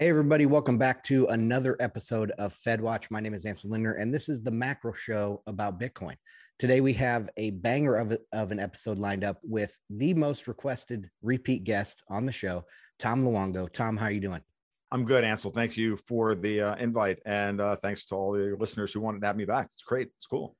Hey, everybody, welcome back to another episode of FedWatch. My name is Ansel Lindner, and this is the macro show about Bitcoin. Today, we have a banger of, of an episode lined up with the most requested repeat guest on the show, Tom Luongo. Tom, how are you doing? I'm good, Ansel. Thank you for the uh, invite, and uh, thanks to all the listeners who wanted to have me back. It's great. It's cool.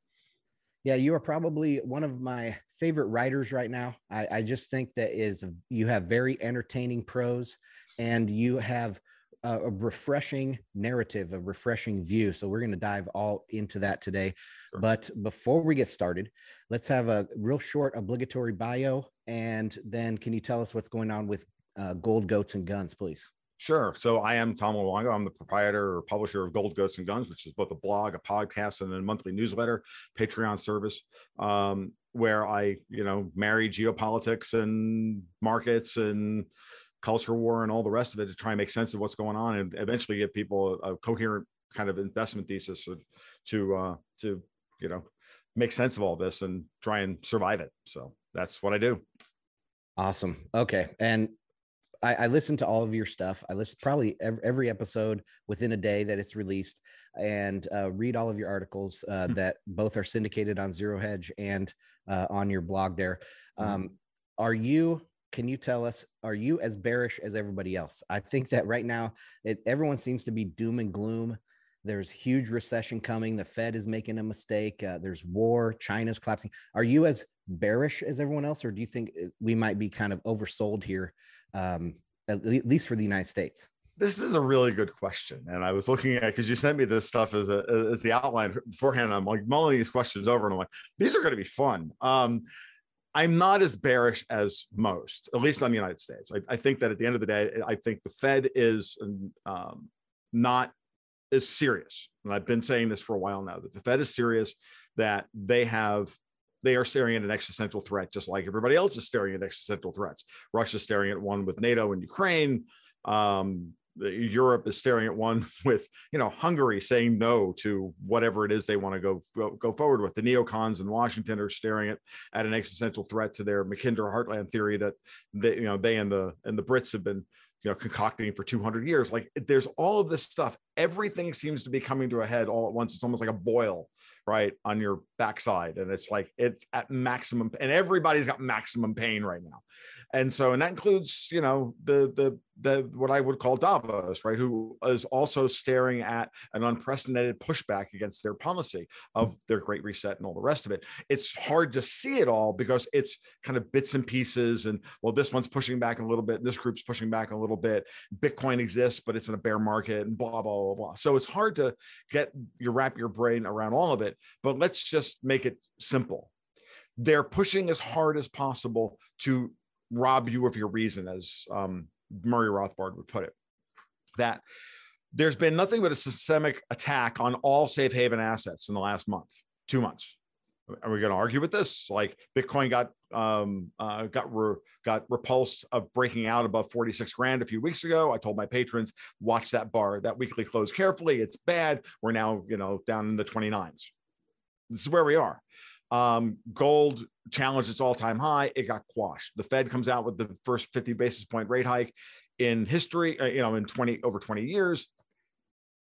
Yeah, you are probably one of my favorite writers right now. I, I just think that is you have very entertaining prose, and you have a, a refreshing narrative, a refreshing view. So we're going to dive all into that today. Sure. But before we get started, let's have a real short obligatory bio, and then can you tell us what's going on with uh, Gold Goats and Guns, please? Sure. So I am Tom Luongo. I'm the proprietor or publisher of Gold Goats and Guns, which is both a blog, a podcast, and a monthly newsletter, Patreon service, um, where I, you know, marry geopolitics and markets and culture war and all the rest of it to try and make sense of what's going on and eventually give people a, coherent kind of investment thesis of, to uh, to you know make sense of all this and try and survive it. So that's what I do. Awesome. Okay, and I, I listen to all of your stuff. I listen probably every, every episode within a day that it's released, and uh, read all of your articles uh, mm-hmm. that both are syndicated on Zero Hedge and uh, on your blog. There, mm-hmm. um, are you can you tell us are you as bearish as everybody else? I think that right now it, everyone seems to be doom and gloom. There's huge recession coming. The fed is making a mistake. Uh, there's war. China's collapsing. Are you as bearish as everyone else or do you think uh, we might be kind of oversold here um, at least for the united states? This is a really good question and i was looking at because you sent me this stuff as a as the outline beforehand i'm like mulling these questions over and i'm like these are going to be fun. Um, I'm not as bearish as most, at least on the United States. I, I, think that at the end of the day, I think the Fed is um, not as serious. And I've been saying this for a while now that the Fed is serious, that they have they are staring at an existential threat, just like everybody else is staring at existential threats. Russia's staring at one with NATO and Ukraine. Um, Europe is staring at one with, you know, Hungary saying no to whatever it is they want to go, go, go forward with. The neocons in Washington are staring at, at an existential threat to their Mackinder Heartland theory that they, you know, they and the and the Brits have been, you know, concocting for 200 years. Like there's all of this stuff. Everything seems to be coming to a head all at once. It's almost like a boil right on your backside and it's like it's at maximum and everybody's got maximum pain right now and so and that includes you know the the the what I would call Davos, right, who is also staring at an unprecedented pushback against their policy of their Great Reset and all the rest of it. It's hard to see it all because it's kind of bits and pieces, and well, this one's pushing back a little bit, this group's pushing back a little bit. Bitcoin exists, but it's in a bear market, and blah blah blah blah. So it's hard to get your wrap your brain around all of it. But let's just make it simple. They're pushing as hard as possible to rob you of your reason, as um, Murray Rothbard would put it. That there's been nothing but a systemic attack on all safe haven assets in the last month, two months. Are we going to argue with this? Like Bitcoin got um, uh, got re- got repulsed of breaking out above 46 grand a few weeks ago. I told my patrons watch that bar, that weekly close carefully. It's bad. We're now you know down in the 29s. This is where we are. Um, gold challenged its all-time high. It got quashed. The Fed comes out with the first 50 basis point rate hike in history, uh, you know, in 20 over 20 years.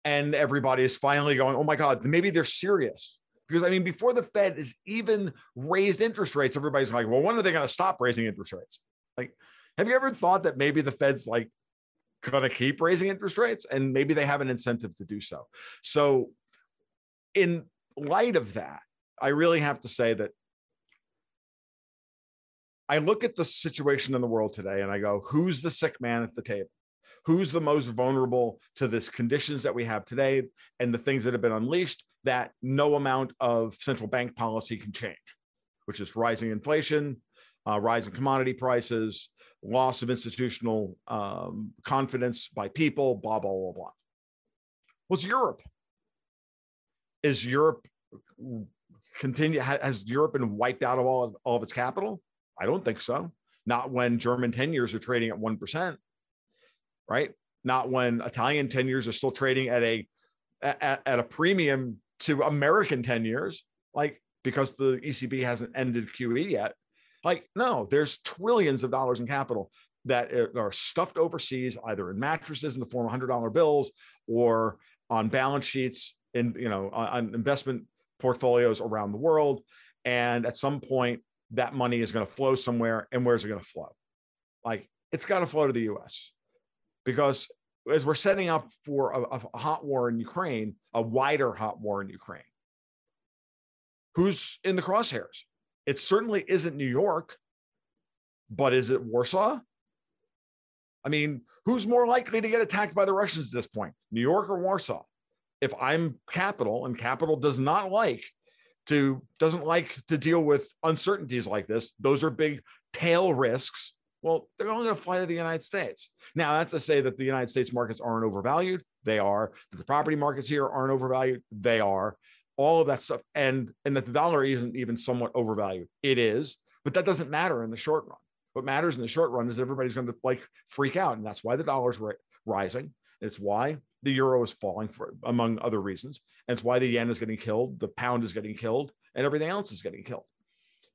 And everybody is finally going, oh my God, maybe they're serious. Because I mean, before the Fed is even raised interest rates, everybody's like, well, when are they going to stop raising interest rates? Like, have you ever thought that maybe the Fed's like going to keep raising interest rates and maybe they have an incentive to do so? So, in light of that, I really have to say that I look at the situation in the world today and I go, who's the sick man at the table? Who's the most vulnerable to this conditions that we have today and the things that have been unleashed that no amount of central bank policy can change, which is rising inflation, uh, rising commodity prices, loss of institutional um, confidence by people, blah, blah, blah, blah. What's Europe? Is Europe continue has Europe been wiped out of all, all of its capital? I don't think so. Not when German 10 years are trading at 1%, right? Not when Italian 10 years are still trading at a at, at a premium to American 10 years, like because the ECB hasn't ended QE yet. Like, no, there's trillions of dollars in capital that are stuffed overseas, either in mattresses in the form of hundred dollar bills or on balance sheets in you know on investment portfolios around the world. And at some point, that money is going to flow somewhere. And where's it going to flow? Like it's got to flow to the US because as we're setting up for a, a, hot war in Ukraine, a wider hot war in Ukraine, who's in the crosshairs? It certainly isn't New York, but is it Warsaw? I mean, who's more likely to get attacked by the Russians at this point, New York or Warsaw? If I'm capital and capital does not like to doesn't like to deal with uncertainties like this, those are big tail risks. Well, they're only going to fly to the United States. Now, that's to say that the United States markets aren't overvalued. They are. That the property markets here aren't overvalued. They are. All of that stuff, and and that the dollar isn't even somewhat overvalued. It is, but that doesn't matter in the short run. What matters in the short run is everybody's going to like freak out, and that's why the dollar's were rising. It's why the euro is falling for among other reasons. And it's why the yen is getting killed, the pound is getting killed, and everything else is getting killed.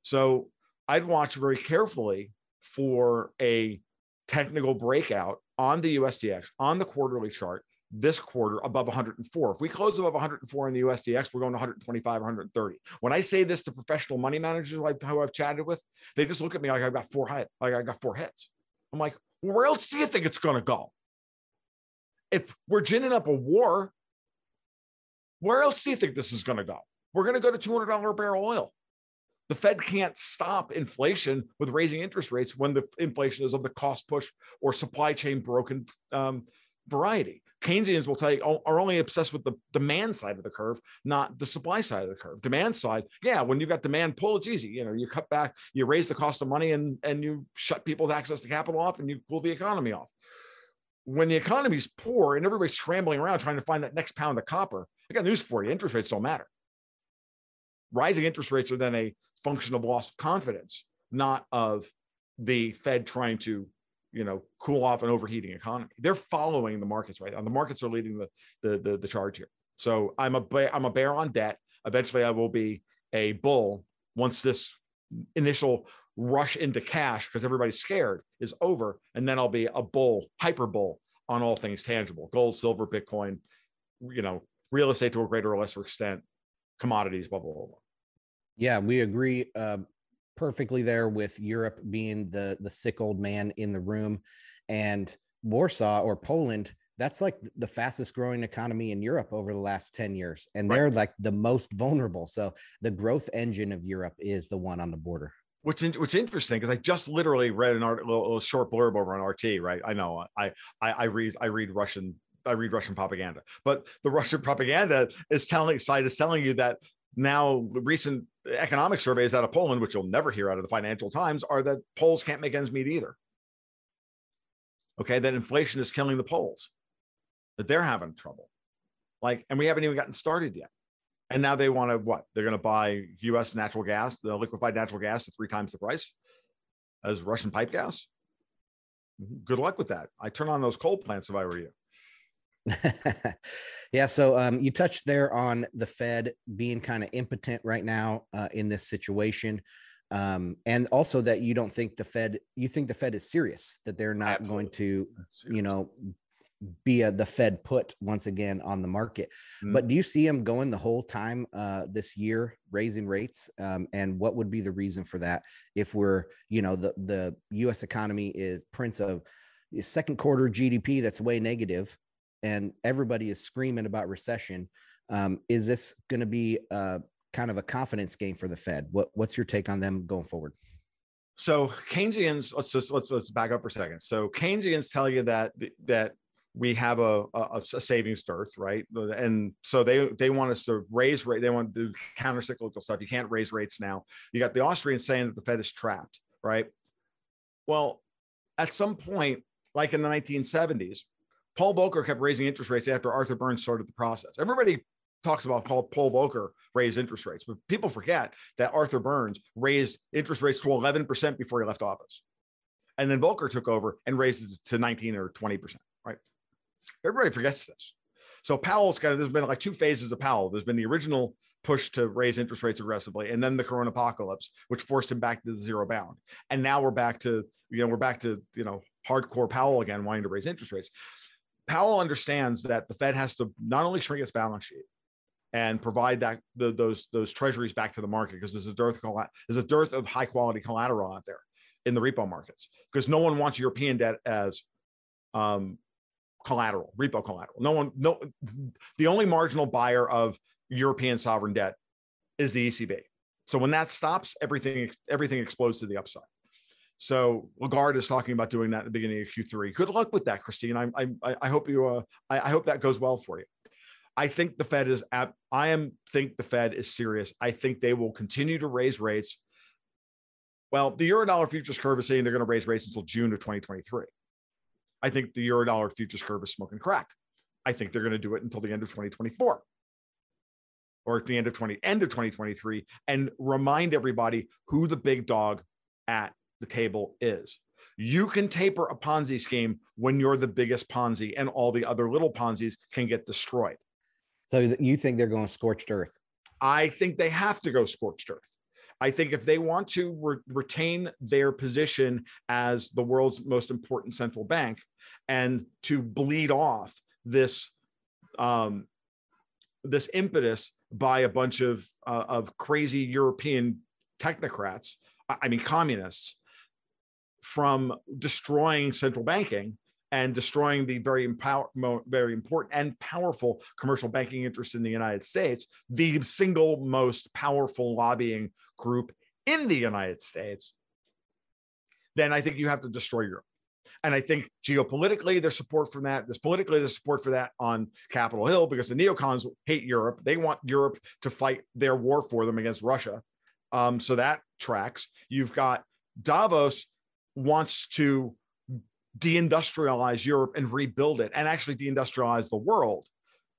So I'd watch very carefully for a technical breakout on the USDX on the quarterly chart this quarter above 104. If we close above 104 in the USDX, we're going to 125, 130. When I say this to professional money managers like who I've chatted with, they just look at me like I've got four hit, like I got four hits. I'm like, where else do you think it's going to go? If we're ginning up a war, where else do you think this is going to go? We're going to go to $200 a barrel oil. The Fed can't stop inflation with raising interest rates when the inflation is of the cost push or supply chain broken um, variety. Keynesians will tell you are only obsessed with the demand side of the curve, not the supply side of the curve. Demand side, yeah, when you've got demand pull, it's easy. You know, you cut back, you raise the cost of money, and and you shut people's access to capital off, and you cool the economy off when the economy's poor and everybody's scrambling around trying to find that next pound of copper, I got news for you interest rates don't matter. Rising interest rates are then a function of loss of confidence, not of the Fed trying to, you know, cool off an overheating economy. They're following the markets right now. The markets are leading the the the, the charge here. So I'm a bear, I'm a bear on debt. Eventually, I will be a bull once this initial rush into cash because everybody's scared is over. And then I'll be a bull, hyper bull on all things tangible gold, silver, Bitcoin, you know, real estate to a greater or lesser extent, commodities, blah, blah, blah. blah. Yeah, we agree uh, perfectly there with Europe being the, the sick old man in the room. And Warsaw or Poland, that's like the fastest growing economy in Europe over the last 10 years. And they're like the most vulnerable. So the growth engine of Europe is the one on the border. What's what's interesting because I just literally read an art, little, little, short blurb over on RT. Right, I know uh, I, I I read I read Russian I read Russian propaganda, but the Russian propaganda is telling side is telling you that now recent economic surveys out of Poland, which you'll never hear out of the Financial Times, are that Poles can't make ends meet either. Okay, that inflation is killing the Poles, that they're having trouble. Like, and we haven't even gotten started yet. And now they want to what? They're going to buy U.S. natural gas, the liquefied natural gas, at three times the price as Russian pipe gas. Good luck with that. I turn on those coal plants if I were you. yeah. So um, you touched there on the Fed being kind of impotent right now uh, in this situation. Um, and also that you don't think the Fed, you think the Fed is serious, that they're not Absolutely. going to, you know, be a, the Fed put once again on the market. Mm-hmm. But do you see them going the whole time uh, this year, raising rates? Um, and what would be the reason for that? If we're, you know, the the U.S. economy is prints of second quarter GDP that's way negative, and everybody is screaming about recession. Um, is this going to be uh, kind of a confidence game for the Fed? What What's your take on them going forward? So Keynesians, let's just let's let's back up for a second. So Keynesians tell you that that we have a, a, a, savings dearth, right? And so they they want us to raise rate. They want to do counter cyclical stuff. You can't raise rates now. You got the Austrians saying that the Fed is trapped, right? Well, at some point, like in the 1970s, Paul Volcker kept raising interest rates after Arthur Burns started the process. Everybody talks about Paul, Paul Volcker raised interest rates, but people forget that Arthur Burns raised interest rates to 11% before he left office. And then Volcker took over and raised it to 19 or 20%, right? Everybody forgets this. So Powell's kind of there's been like two phases of Powell. There's been the original push to raise interest rates aggressively, and then the corona apocalypse, which forced him back to the zero bound. And now we're back to you know we're back to you know hardcore Powell again wanting to raise interest rates. Powell understands that the Fed has to not only shrink its balance sheet and provide that the, those those treasuries back to the market because there's a dearth there's a dearth of high quality collateral out there in the repo markets because no one wants European debt as um, collateral, repo collateral. No one, no, the only marginal buyer of European sovereign debt is the ECB. So when that stops, everything everything explodes to the upside. So Lagarde is talking about doing that at the beginning of Q3. Good luck with that, Christine. I I, I hope you uh, I, I hope that goes well for you. I think the Fed is at, I am think the Fed is serious. I think they will continue to raise rates. Well, the euro dollar futures curve is saying they're going to raise rates until June of 2023. I think the euro dollar futures curve is smoking crack. I think they're going to do it until the end of 2024 or at the end of 20 end of 2023 and remind everybody who the big dog at the table is. You can taper a Ponzi scheme when you're the biggest Ponzi and all the other little Ponzi's can get destroyed. So you think they're going scorched earth? I think they have to go scorched earth. I think if they want to re- retain their position as the world's most important central bank and to bleed off this um, this impetus by a bunch of uh, of crazy European technocrats, I mean communists, from destroying central banking and destroying the very empower, very important and powerful commercial banking interest in the United States, the single most powerful lobbying group in the United States, then I think you have to destroy Europe. And I think geopolitically, there's support for that. There's politically there's support for that on Capitol Hill because the neocons hate Europe. They want Europe to fight their war for them against Russia. Um, so that tracks. You've got Davos wants to deindustrialize Europe and rebuild it and actually deindustrialize the world.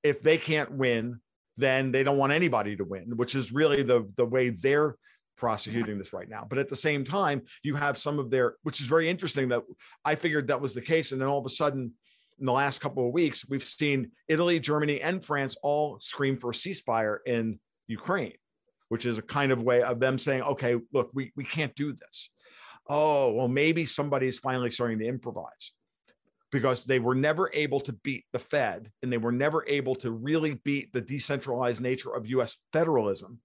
If they can't win, then they don't want anybody to win, which is really the, the way they're prosecuting this right now. But at the same time, you have some of their, which is very interesting that I figured that was the case. And then all of a sudden, in the last couple of weeks, we've seen Italy, Germany, and France all scream for a ceasefire in Ukraine, which is a kind of way of them saying, okay, look, we, we can't do this oh, well, maybe somebody's finally starting to improvise because they were never able to beat the Fed and they were never able to really beat the decentralized nature of US federalism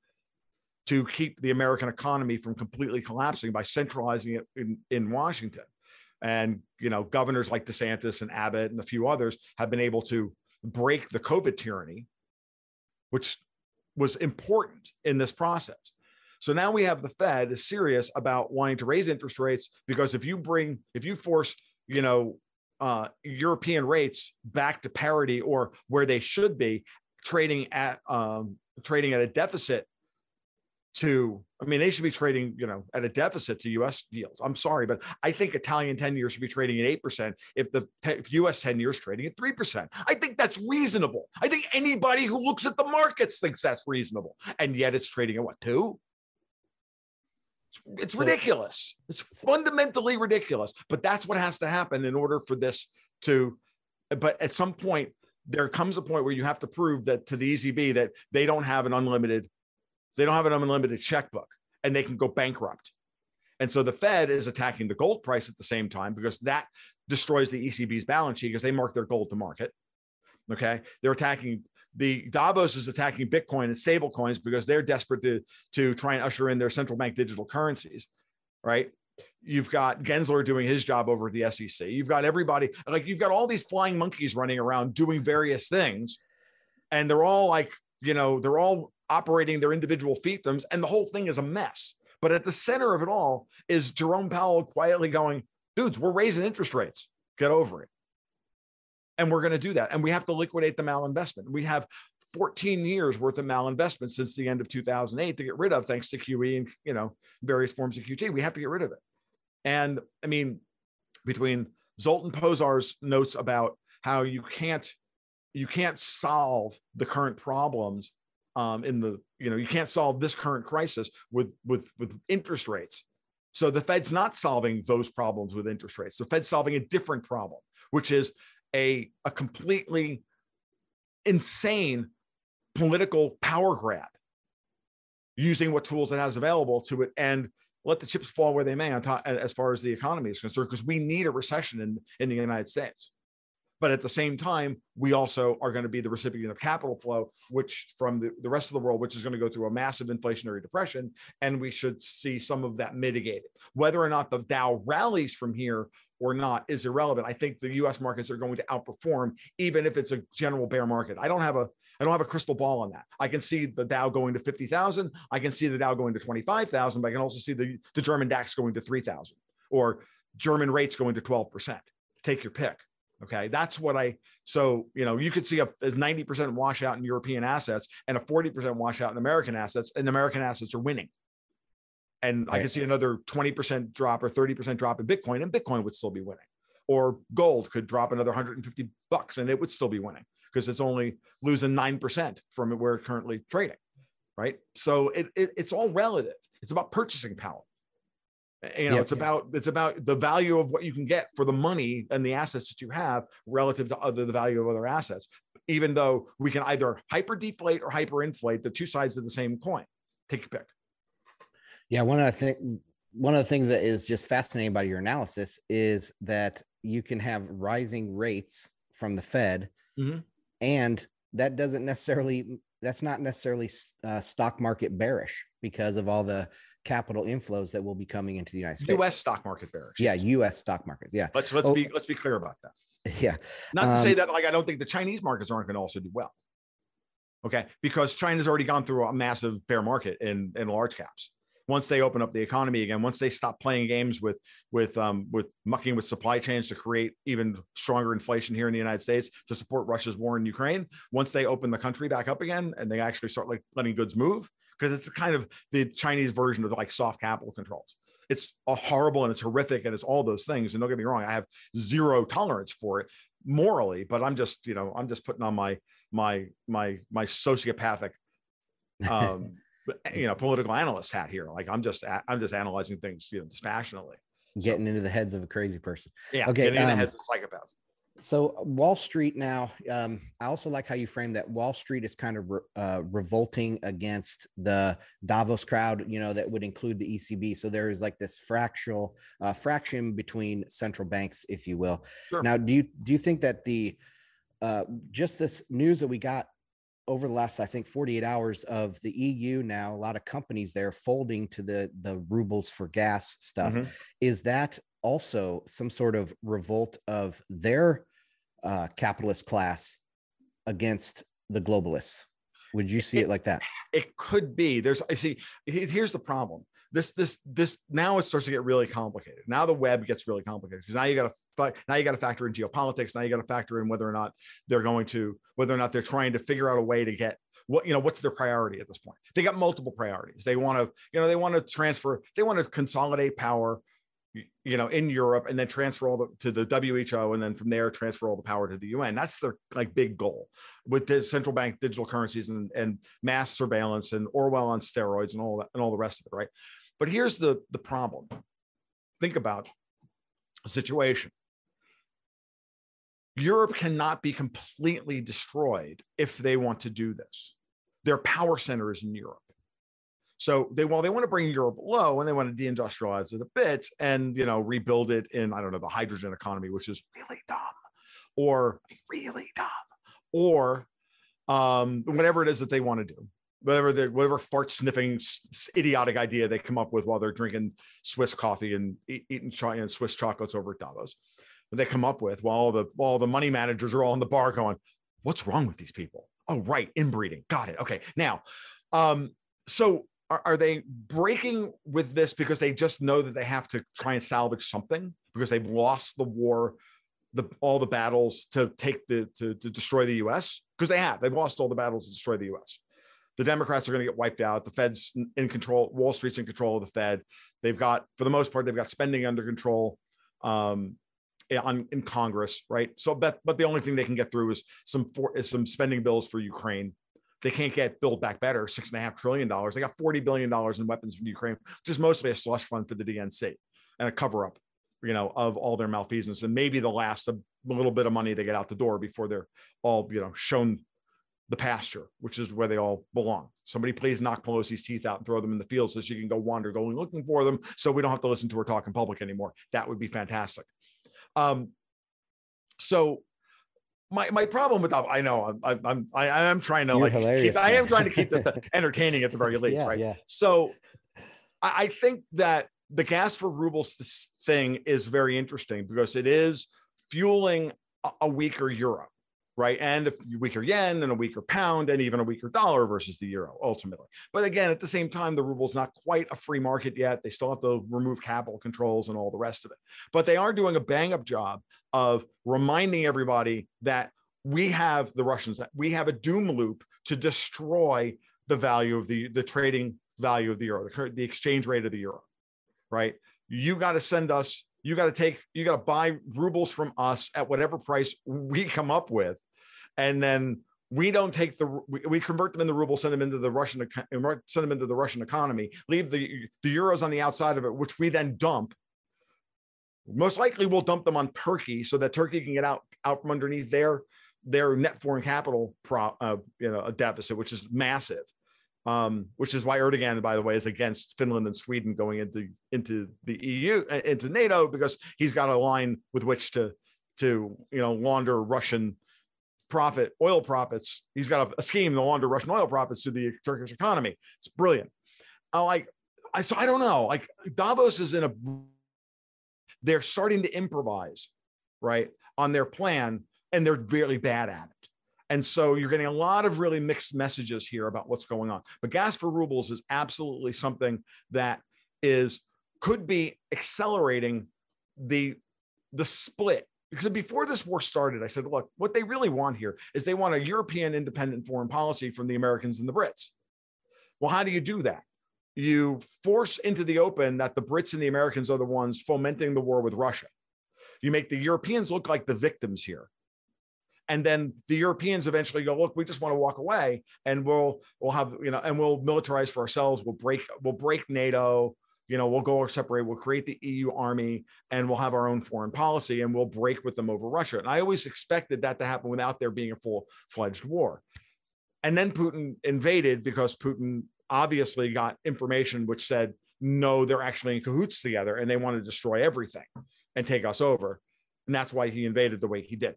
to keep the American economy from completely collapsing by centralizing it in, in Washington. And, you know, governors like DeSantis and Abbott and a few others have been able to break the COVID tyranny, which was important in this process. So now we have the Fed is serious about wanting to raise interest rates because if you bring, if you force, you know, uh, European rates back to parity or where they should be, trading at um, trading at a deficit to I mean, they should be trading, you know, at a deficit to US yields. I'm sorry, but I think Italian 10 years should be trading at 8% if the if US 10 years trading at 3%. I think that's reasonable. I think anybody who looks at the markets thinks that's reasonable. And yet it's trading at what, two? It's ridiculous. It's fundamentally ridiculous. But that's what has to happen in order for this to. But at some point, there comes a point where you have to prove that to the ECB that they don't have an unlimited, they don't have an unlimited checkbook, and they can go bankrupt. And so the Fed is attacking the gold price at the same time because that destroys the ECB's balance sheet because they mark their gold to market. Okay, they're attacking the Davos is attacking Bitcoin and stable coins because they're desperate to, to try and usher in their central bank digital currencies, right? You've got Gensler doing his job over at the SEC. You've got everybody, like you've got all these flying monkeys running around doing various things. And they're all like, you know, they're all operating their individual fiefdoms, and the whole thing is a mess. But at the center of it all is Jerome Powell quietly going, dudes, we're raising interest rates. Get over it. And we're going to do that. And we have to liquidate the malinvestment. We have 14 years worth of malinvestment since the end of 2008 to get rid of, thanks to QE and you know various forms of QT. We have to get rid of it. And I mean, between Zoltan Pozsar's notes about how you can't you can't solve the current problems um, in the you know you can't solve this current crisis with with with interest rates. So the Fed's not solving those problems with interest rates. The Fed's solving a different problem, which is a, a completely insane political power grab using what tools it has available to it. And let the chips fall where they may on top as far as the economy is concerned, because we need a recession in, in the United States. But at the same time, we also are going to be the recipient of capital flow, which from the, the rest of the world, which is going to go through a massive inflationary depression. And we should see some of that mitigated. Whether or not the Dow rallies from here or not is irrelevant. I think the US markets are going to outperform, even if it's a general bear market. I don't have a I don't have a crystal ball on that. I can see the Dow going to 50,000. I can see the Dow going to 25,000, but I can also see the, the German DAX going to 3,000 or German rates going to 12%. Take your pick. Okay. That's what I, so, you know, you could see a, a 90% washout in European assets and a 40% washout in American assets, and American assets are winning. And right. I could see another 20% drop or 30% drop in Bitcoin, and Bitcoin would still be winning. Or gold could drop another 150 bucks and it would still be winning because it's only losing 9% from where it's currently trading. Right. So it, it, it's all relative. It's about purchasing power. You know, yep, it's yep. about it's about the value of what you can get for the money and the assets that you have relative to other the value of other assets. Even though we can either hyper deflate or hyperinflate the two sides of the same coin. Take your pick. Yeah, one of the things one of the things that is just fascinating about your analysis is that you can have rising rates from the Fed, mm-hmm. and that doesn't necessarily that's not necessarily uh, stock market bearish because of all the capital inflows that will be coming into the United States. U.S. stock market bearish. Yeah, U.S. stock markets. Yeah. Let's let's oh, be let's be clear about that. Yeah. Not to um, say that like I don't think the Chinese markets aren't going to also do well. Okay, because China's already gone through a massive bear market in in large caps once they open up the economy again, once they stop playing games with with um, with mucking with supply chains to create even stronger inflation here in the United States to support Russia's war in Ukraine, once they open the country back up again and they actually start like letting goods move, because it's kind of the Chinese version of like soft capital controls. It's a horrible and it's horrific and it's all those things. And don't get me wrong, I have zero tolerance for it morally, but I'm just you know I'm just putting on my my my my sociopathic um you know political analyst hat here like i'm just i'm just analyzing things you know dispassionately getting so, into the heads of a crazy person yeah okay getting um, in the um, heads of psychopaths so wall street now um, i also like how you frame that wall street is kind of re- uh, revolting against the davos crowd you know that would include the ecb so there is like this fractional uh, fraction between central banks if you will sure. now do you do you think that the uh, just this news that we got over the last, I think, 48 hours of the EU now, a lot of companies there folding to the the rubles for gas stuff. Mm-hmm. Is that also some sort of revolt of their uh, capitalist class against the globalists? Would you see it, it like that? It could be. There's I see. Here's the problem this this this now it starts to get really complicated. Now the web gets really complicated because now you got to now you got to factor in geopolitics. Now you got to factor in whether or not they're going to whether or not they're trying to figure out a way to get what you know what's their priority at this point. They got multiple priorities. They want to you know they want to transfer. They want to consolidate power you know in Europe and then transfer all the to the WHO and then from there transfer all the power to the UN. That's their like big goal with the central bank digital currencies and, and mass surveillance and Orwell on steroids and all that and all the rest of it, right? But here's the, the problem. Think about a situation. Europe cannot be completely destroyed if they want to do this. Their power center is in Europe. So they well, they want to bring Europe low and they want to deindustrialize it a bit and you know rebuild it in I don't know the hydrogen economy, which is really dumb, or really dumb, or um, whatever it is that they want to do whatever the whatever fart sniffing idiotic idea they come up with while they're drinking Swiss coffee and eating and Swiss chocolates over at Davos. They come up with while all the while the money managers are all in the bar going, "What's wrong with these people?" Oh, right, inbreeding. Got it. Okay, now, um, so are, are they breaking with this because they just know that they have to try and salvage something because they've lost the war the all the battles to take the to, to destroy the US because they have they've lost all the battles to destroy the US the Democrats are going to get wiped out. The Fed's in control. Wall Street's in control of the Fed. They've got, for the most part, they've got spending under control um, on in Congress, right? So, but but the only thing they can get through is some for, is some spending bills for Ukraine. They can't get Build Back Better, six and a half trillion dollars. They got forty billion dollars in weapons from Ukraine, which is mostly a slush fund for the DNC and a cover up, you know, of all their malfeasance, and maybe the last a little bit of money they get out the door before they're all, you know, shown the pasture, which is where they all belong. Somebody please knock Pelosi's teeth out and throw them in the field so she can go wander, going looking for them, so we don't have to listen to her talk in public anymore. That would be fantastic. Um, so my my problem with that, I know I'm I'm I, am trying to You're like keep, I am trying to keep this entertaining at the very least, yeah, right? Yeah. So I, I think that the gas for rubles thing is very interesting because it is fueling a, a weaker euro right? And a weaker yen and a weaker pound and even a weaker dollar versus the euro ultimately. But again, at the same time, the ruble's not quite a free market yet. They still have to remove capital controls and all the rest of it. But they are doing a bang up job of reminding everybody that we have the Russians, we have a doom loop to destroy the value of the, the trading value of the euro, the, the exchange rate of the euro, right? You got to send us you got to take you got to buy rubles from us at whatever price we come up with and then we don't take the we, we, convert them in the ruble, send them into the Russian send them into the Russian economy, leave the the euros on the outside of it, which we then dump. Most likely, we'll dump them on Turkey so that Turkey can get out out from underneath their their net foreign capital pro, uh, you know a deficit, which is massive. Um, which is why Erdogan, by the way, is against Finland and Sweden going into into the EU uh, into NATO because he's got a line with which to to you know launder Russian profit, oil profits. He's got a, a scheme to launder Russian oil profits to the Turkish economy. It's brilliant. I like, I so I don't know. Like Davos is in a, they're starting to improvise, right, on their plan, and they're really bad at it. And so you're getting a lot of really mixed messages here about what's going on. But gas for rubles is absolutely something that is could be accelerating the the split because before this war started, I said, look, what they really want here is they want a European independent foreign policy from the Americans and the Brits. Well, how do you do that? You force into the open that the Brits and the Americans are the ones fomenting the war with Russia. You make the Europeans look like the victims here. And then the Europeans eventually go, look, we just want to walk away and we'll we'll have, you know, and we'll militarize for ourselves. We'll break, we'll break NATO you know, we'll go or separate, we'll create the EU army and we'll have our own foreign policy and we'll break with them over Russia. And I always expected that to happen without there being a full fledged war. And then Putin invaded because Putin obviously got information which said, no, they're actually in cahoots together and they want to destroy everything and take us over. And that's why he invaded the way he did.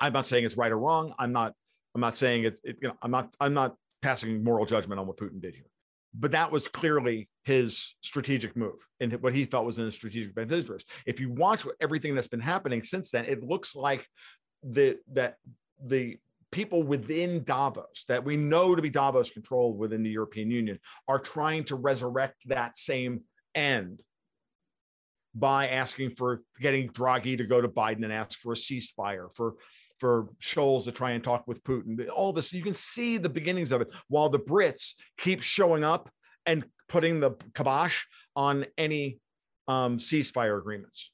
I'm not saying it's right or wrong. I'm not, I'm not saying it, it you know, I'm not, I'm not passing moral judgment on what Putin did here but that was clearly his strategic move and what he felt was in his strategic interest. If you watch everything that's been happening since then, it looks like the that the people within Davos that we know to be Davos controlled within the European Union are trying to resurrect that same end by asking for getting Draghi to go to Biden and ask for a ceasefire, for for Scholz to try and talk with Putin. All this, you can see the beginnings of it while the Brits keep showing up and putting the kibosh on any um, ceasefire agreements.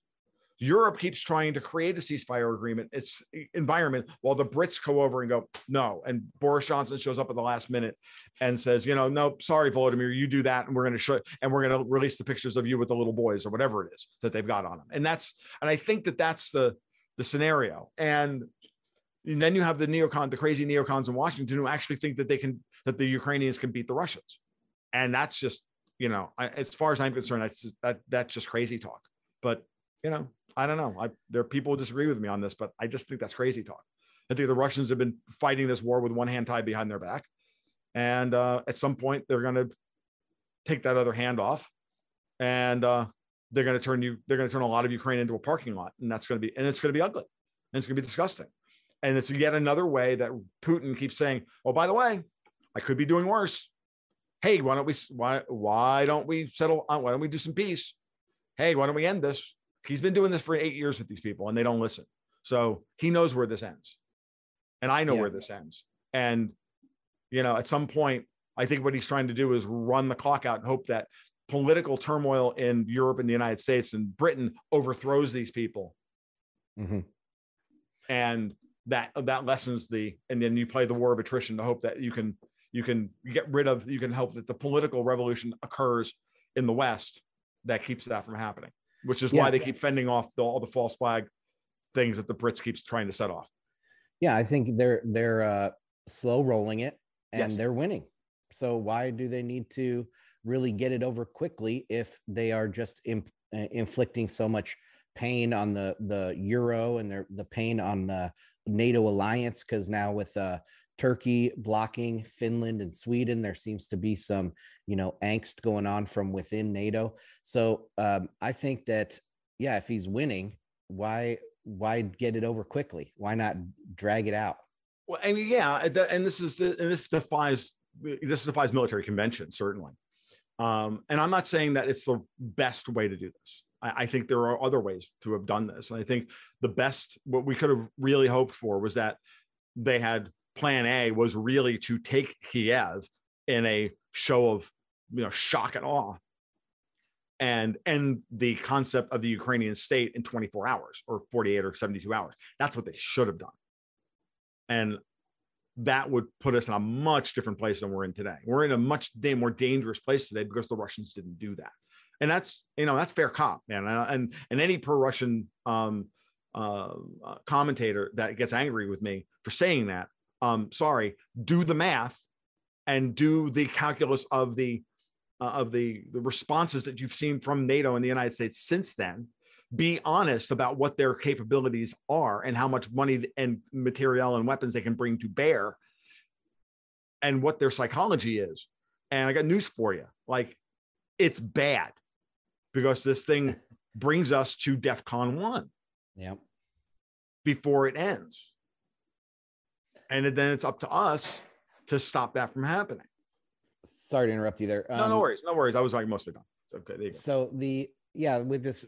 Europe keeps trying to create a ceasefire agreement, its environment, while the Brits go over and go, no. And Boris Johnson shows up at the last minute and says, you know, no, sorry, Volodymyr, you do that. And we're going to show, and we're going to release the pictures of you with the little boys or whatever it is that they've got on them. And that's, and I think that that's the, the scenario. And and then you have the neocon, the crazy neocons in Washington who actually think that they can, that the Ukrainians can beat the Russians. And that's just, you know, I, as far as I'm concerned, that's just, that that's just crazy talk. But you know, I don't know. I, there are people who disagree with me on this, but I just think that's crazy talk. I think the Russians have been fighting this war with one hand tied behind their back, and uh, at some point they're going to take that other hand off, and uh, they're going to turn you. They're going to turn a lot of Ukraine into a parking lot, and that's going to be and it's going to be ugly, and it's going to be disgusting. And it's yet another way that Putin keeps saying, "Oh, by the way, I could be doing worse. Hey, why don't we why why don't we settle on why don't we do some peace? Hey, why don't we end this? He's been doing this for 8 years with these people and they don't listen. So, he knows where this ends. And I know yeah. where this ends. And you know, at some point, I think what he's trying to do is run the clock out and hope that political turmoil in Europe and the United States and Britain overthrows these people. Mm-hmm. And that that lessens the and then you play the war of attrition to hope that you can you can get rid of you can hope that the political revolution occurs in the west that keeps that from happening which is yeah. why they keep fending off the, all the false flag things that the brits keeps trying to set off yeah i think they're they're uh slow rolling it and Yes. they're winning. So why do they need to really get it over quickly if they are just imp- uh, inflicting so much pain on the the euro and their the pain on the NATO alliance because now with uh, Turkey blocking Finland and Sweden, there seems to be some you know angst going on from within NATO. So um, I think that yeah, if he's winning, why why get it over quickly? Why not drag it out? Well, mean, yeah, and and this is and this defies this defies military convention certainly. Um, and I'm not saying that it's the best way to do this. I, I think there are other ways to have done this, and I think the best what we could have really hoped for was that they had Plan A was really to take Kiev in a show of you know shock and awe, and end the concept of the Ukrainian state in 24 hours or 48 or 72 hours. That's what they should have done. And that would put us in a much different place than we're in today. We're in a much more dangerous place today because the Russians didn't do that. And that's, you know, that's fair cop, man. And, and any pro Russian um, uh, commentator that gets angry with me for saying that, um, sorry, do the math and do the calculus of the uh, of the, the responses that you've seen from NATO and the United States since then. Be honest about what their capabilities are and how much money and material and weapons they can bring to bear and what their psychology is. And I got news for you like, it's bad because this thing brings us to DEF CON 1 Yeah. before it ends. And then it's up to us to stop that from happening. Sorry to interrupt you there. no, no Um, worries. No worries. I was like mostly done. So, okay, there you go. So the yeah, with this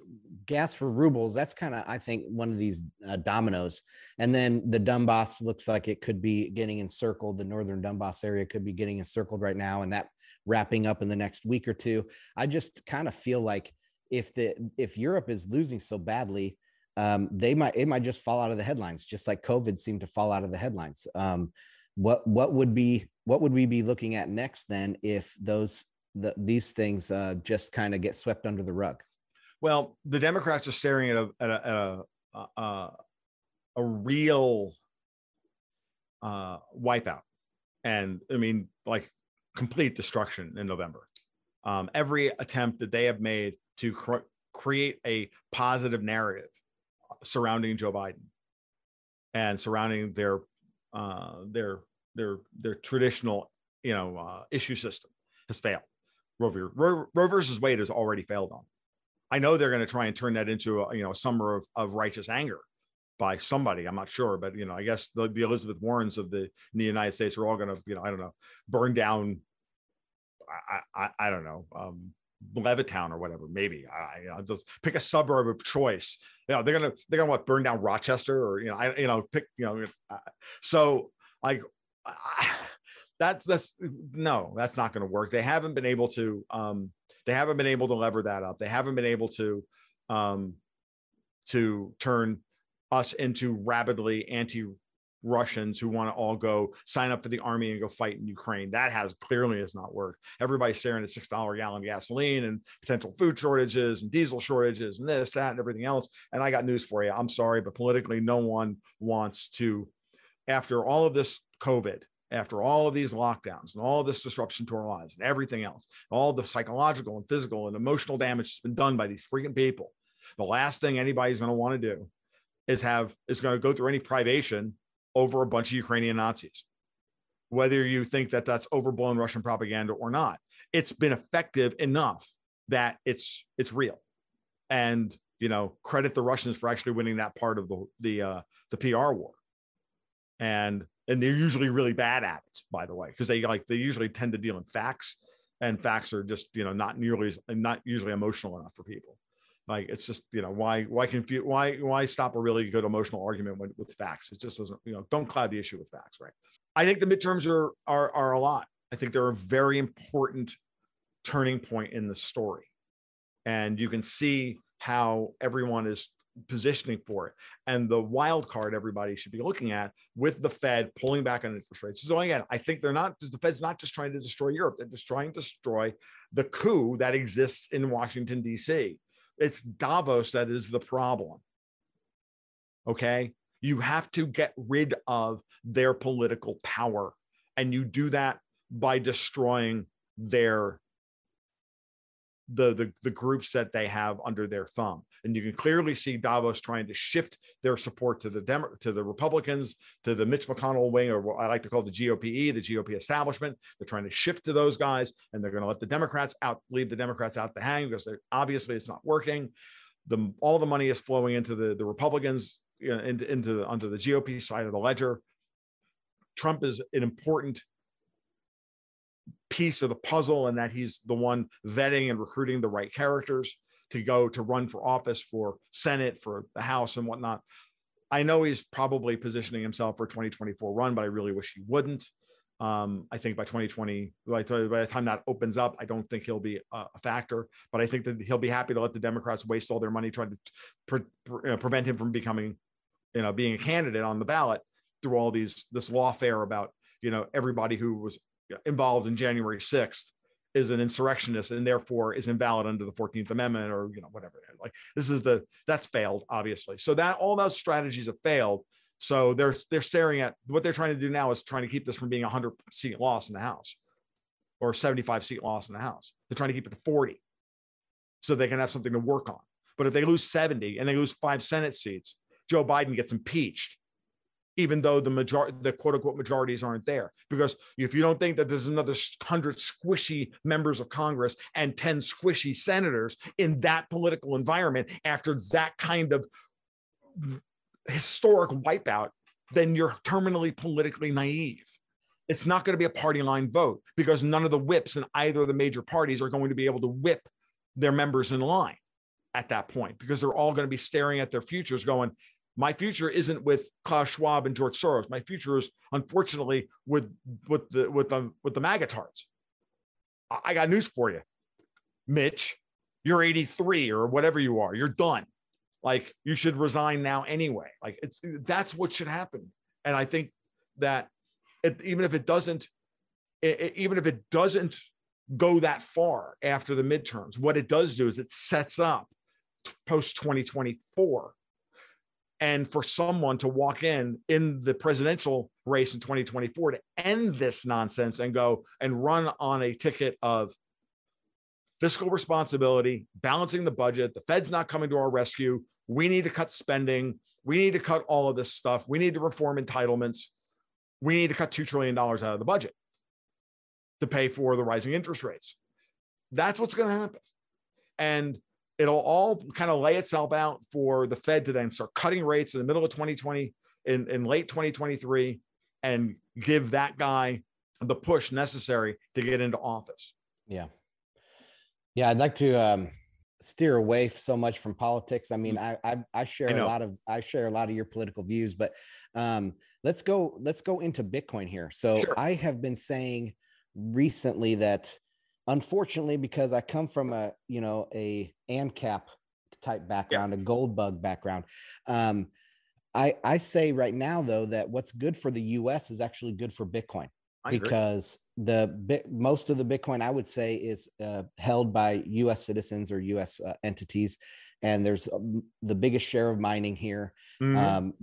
gas for rubles, that's kind of I think one of these uh, dominoes. And then the Donbass looks like it could be getting encircled. The northern Donbass area could be getting encircled right now, and that wrapping up in the next week or two. I just kind of feel like if the if Europe is losing so badly, um, they might it might just fall out of the headlines, just like COVID seemed to fall out of the headlines. Um, what what would be what would we be looking at next then if those the, these things uh, just kind of get swept under the rug? Well, the Democrats are staring at a at a, at a, a, a real uh, wipeout, and I mean like complete destruction in November. Um, every attempt that they have made to cr- create a positive narrative surrounding Joe Biden and surrounding their uh, their their their traditional you know uh, issue system has failed. Roe, Roe, Roe versus Wade has already failed on. I know they're going to try and turn that into a, you know a summer of, of righteous anger by somebody. I'm not sure, but you know, I guess the, the Elizabeth Warrens of the the United States are all going to you know I don't know burn down. I I, I don't know. Um, Levittown or whatever, maybe. I, I'll just pick a suburb of choice. You know, they're gonna they're gonna what burn down Rochester or you know I you know pick you know so like I, that's that's no that's not going to work. They haven't been able to um they haven't been able to lever that up. They haven't been able to um to turn us into rabidly anti Russians who want to all go sign up for the army and go fight in Ukraine. That has clearly has not worked. Everybody's staring at six dollar gallon gasoline and potential food shortages and diesel shortages and this, that, and everything else. And I got news for you. I'm sorry, but politically, no one wants to. After all of this COVID, after all of these lockdowns and all this disruption to our lives and everything else, all the psychological and physical and emotional damage that's been done by these freaking people, the last thing anybody's going to want to do is have is going to go through any privation over a bunch of Ukrainian Nazis. Whether you think that that's overblown Russian propaganda or not, it's been effective enough that it's it's real. And you know, credit the Russians for actually winning that part of the the uh, the PR war. And and they're usually really bad at it, by the way, because they like they usually tend to deal in facts, and facts are just you know not nearly not usually emotional enough for people. Like it's just you know why why confuse why why stop a really good emotional argument with, facts? It just doesn't you know don't cloud the issue with facts, right? I think the midterms are are are a lot. I think they're a very important turning point in the story, and you can see how everyone is positioning for it. And the wild card everybody should be looking at with the Fed pulling back on interest rates. So again, I think they're not the Fed's not just trying to destroy Europe; they're just trying to destroy the coup that exists in Washington D.C. It's Davos that is the problem. Okay. You have to get rid of their political power. And you do that by destroying their the, the the groups that they have under their thumb. And you can clearly see Davos trying to shift their support to the Dem- to the Republicans to the Mitch McConnell wing or what I like to call the GOPE the GOP establishment. They're trying to shift to those guys and they're going to let the Democrats out leave the Democrats out to hang because obviously it's not working. The all the money is flowing into the the Republicans you know, into into the, onto the GOP side of the ledger. Trump is an important piece of the puzzle and that he's the one vetting and recruiting the right characters to go to run for office for Senate, for the House, and whatnot. I know he's probably positioning himself for 2024 run, but I really wish he wouldn't. Um, I think by 2020, by the time that opens up, I don't think he'll be a, factor. But I think that he'll be happy to let the Democrats waste all their money trying to pre- pre- prevent him from becoming, you know, being a candidate on the ballot through all these this lawfare about you know everybody who was involved in January 6th is an insurrectionist and therefore is invalid under the 14th amendment or you know whatever. Like this is the that's failed obviously. So that all those strategies have failed. So they're they're staring at what they're trying to do now is trying to keep this from being a 100 seat loss in the house or 75 seat loss in the house. They're trying to keep it to 40 so they can have something to work on. But if they lose 70 and they lose five senate seats joe biden gets impeached even though the majority, the quote unquote majorities aren't there. Because if you don't think that there's another hundred squishy members of Congress and 10 squishy senators in that political environment after that kind of historic wipeout, then you're terminally politically naive. It's not going to be a party line vote because none of the whips in either of the major parties are going to be able to whip their members in line at that point because they're all going to be staring at their futures going, my future isn't with Klaus Schwab and George Soros. My future is unfortunately with with the with the with the magatards. I got news for you, Mitch. You're 83 or whatever you are. You're done. Like you should resign now anyway. Like it's that's what should happen. And I think that it, even if it doesn't, it, even if it doesn't go that far after the midterms, what it does do is it sets up post 2024 and for someone to walk in in the presidential race in 2024 to end this nonsense and go and run on a ticket of fiscal responsibility, balancing the budget, the Fed's not coming to our rescue. We need to cut spending. We need to cut all of this stuff. We need to reform entitlements. We need to cut $2 trillion out of the budget to pay for the rising interest rates. That's what's going to happen. And it'll all kind of lay itself out for the Fed to then start cutting rates in the middle of 2020 in, in late 2023 and give that guy the push necessary to get into office. Yeah. Yeah. I'd like to um, steer away so much from politics. I mean, mm. I, I, I share I a lot of, I share a lot of your political views, but um, let's go, let's go into Bitcoin here. So sure. I have been saying recently that unfortunately because i come from a you know a ancap type background yeah. a gold bug background um, i i say right now though that what's good for the us is actually good for bitcoin I because agree. the bit most of the bitcoin i would say is uh, held by us citizens or us uh, entities and there's um, the biggest share of mining here mm-hmm. um,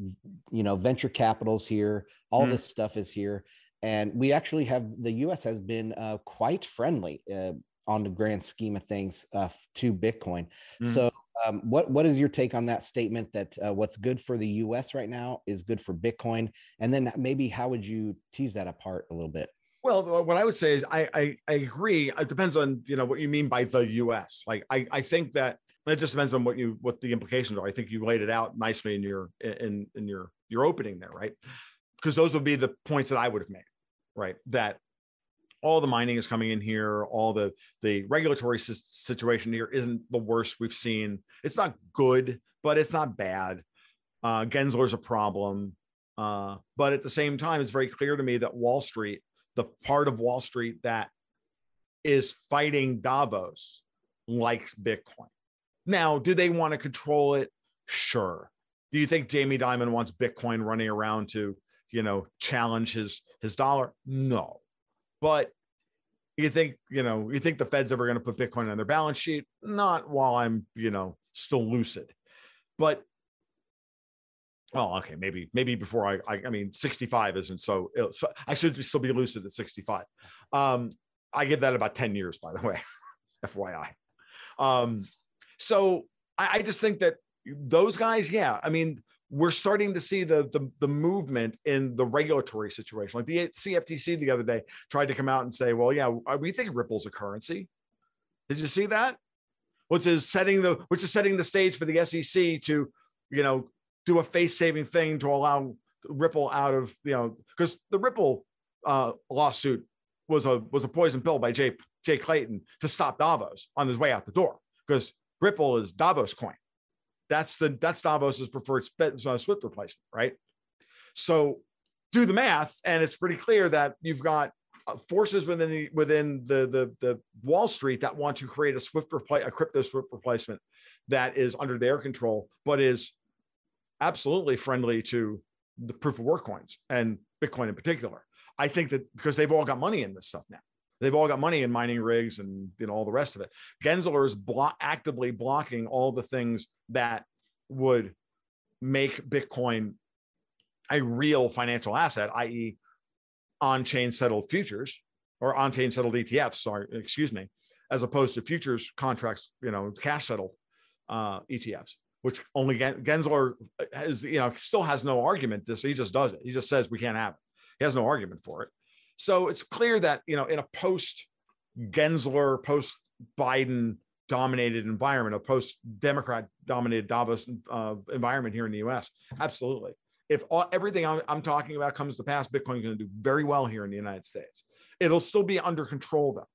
you know venture capitals here all mm-hmm. this stuff is here and we actually have the U.S. has been uh, quite friendly uh, on the grand scheme of things uh, to Bitcoin. Mm. So, um, what what is your take on that statement that uh, what's good for the U.S. right now is good for Bitcoin? And then maybe how would you tease that apart a little bit? Well, what I would say is I, I, I agree. It depends on you know what you mean by the U.S. Like I I think that it just depends on what you what the implications are. I think you laid it out nicely in your in in your your opening there, right? because those would be the points that I would have made, right? That all the mining is coming in here, all the the regulatory situation here isn't the worst we've seen. It's not good, but it's not bad. Uh, Gensler's a problem, uh, but at the same time, it's very clear to me that Wall Street, the part of Wall Street that is fighting Davos, likes Bitcoin. Now, do they want to control it? Sure. Do you think Jamie Dimon wants Bitcoin running around to you know, challenge his his dollar? No. But you think, you know, you think the Fed's ever going to put Bitcoin on their balance sheet? Not while I'm, you know, still lucid. But well, okay, maybe maybe before I, I, I mean, 65 isn't so, Ill, so I should still be lucid at 65. Um, I give that about 10 years, by the way, FYI. Um, so I, I just think that those guys, yeah, I mean, we're starting to see the, the, the movement in the regulatory situation. Like the CFTC the other day tried to come out and say, "Well, yeah, we think Ripple's a currency." Did you see that? Which is setting the which is setting the stage for the SEC to, you know, do a face saving thing to allow Ripple out of you know because the Ripple uh, lawsuit was a was a poison pill by Jay Jay Clayton to stop Davos on his way out the door because Ripple is Davos coin. That's the that's Davos's preferred uh, Swift replacement, right? So do the math, and it's pretty clear that you've got uh, forces within the within the the, the Wall Street that want to create a Swift repli- a crypto Swift replacement that is under their control, but is absolutely friendly to the proof of work coins and Bitcoin in particular. I think that because they've all got money in this stuff now. They've all got money in mining rigs and you know all the rest of it. Gensler is blo- actively blocking all the things that would make Bitcoin a real financial asset, i.e., on-chain settled futures or on-chain settled ETFs. Sorry, excuse me, as opposed to futures contracts, you know, cash settled uh, ETFs, which only Gensler has, you know, still has no argument. This he just does it. He just says we can't have it. He has no argument for it. So it's clear that, you know, in a post Gensler, post Biden dominated environment, a post Democrat dominated Davos uh, environment here in the US, absolutely. If all, everything I'm, I'm, talking about comes to pass, Bitcoin is going to do very well here in the United States. It'll still be under control though.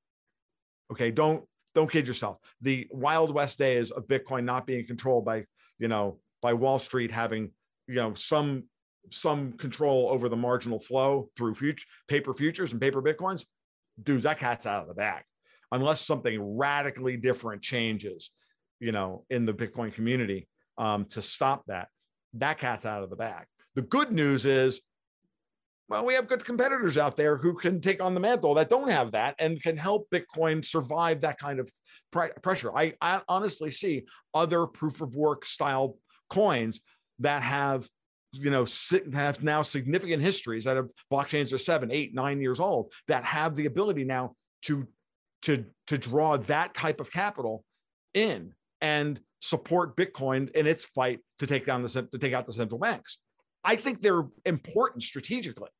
Okay, don't don't kid yourself. The Wild West days of Bitcoin not being controlled by you know by Wall Street having you know some some control over the marginal flow through future, paper futures and paper bitcoins, dudes, that cat's out of the bag. Unless something radically different changes, you know, in the Bitcoin community um, to stop that, that cat's out of the bag. The good news is, well, we have good competitors out there who can take on the mantle that don't have that and can help Bitcoin survive that kind of pressure. I, I honestly see other proof of work style coins that have you know have now significant histories that have blockchains are seven eight nine years old that have the ability now to to to draw that type of capital in and support bitcoin in its fight to take down the to take out the central banks. I think they're important strategically.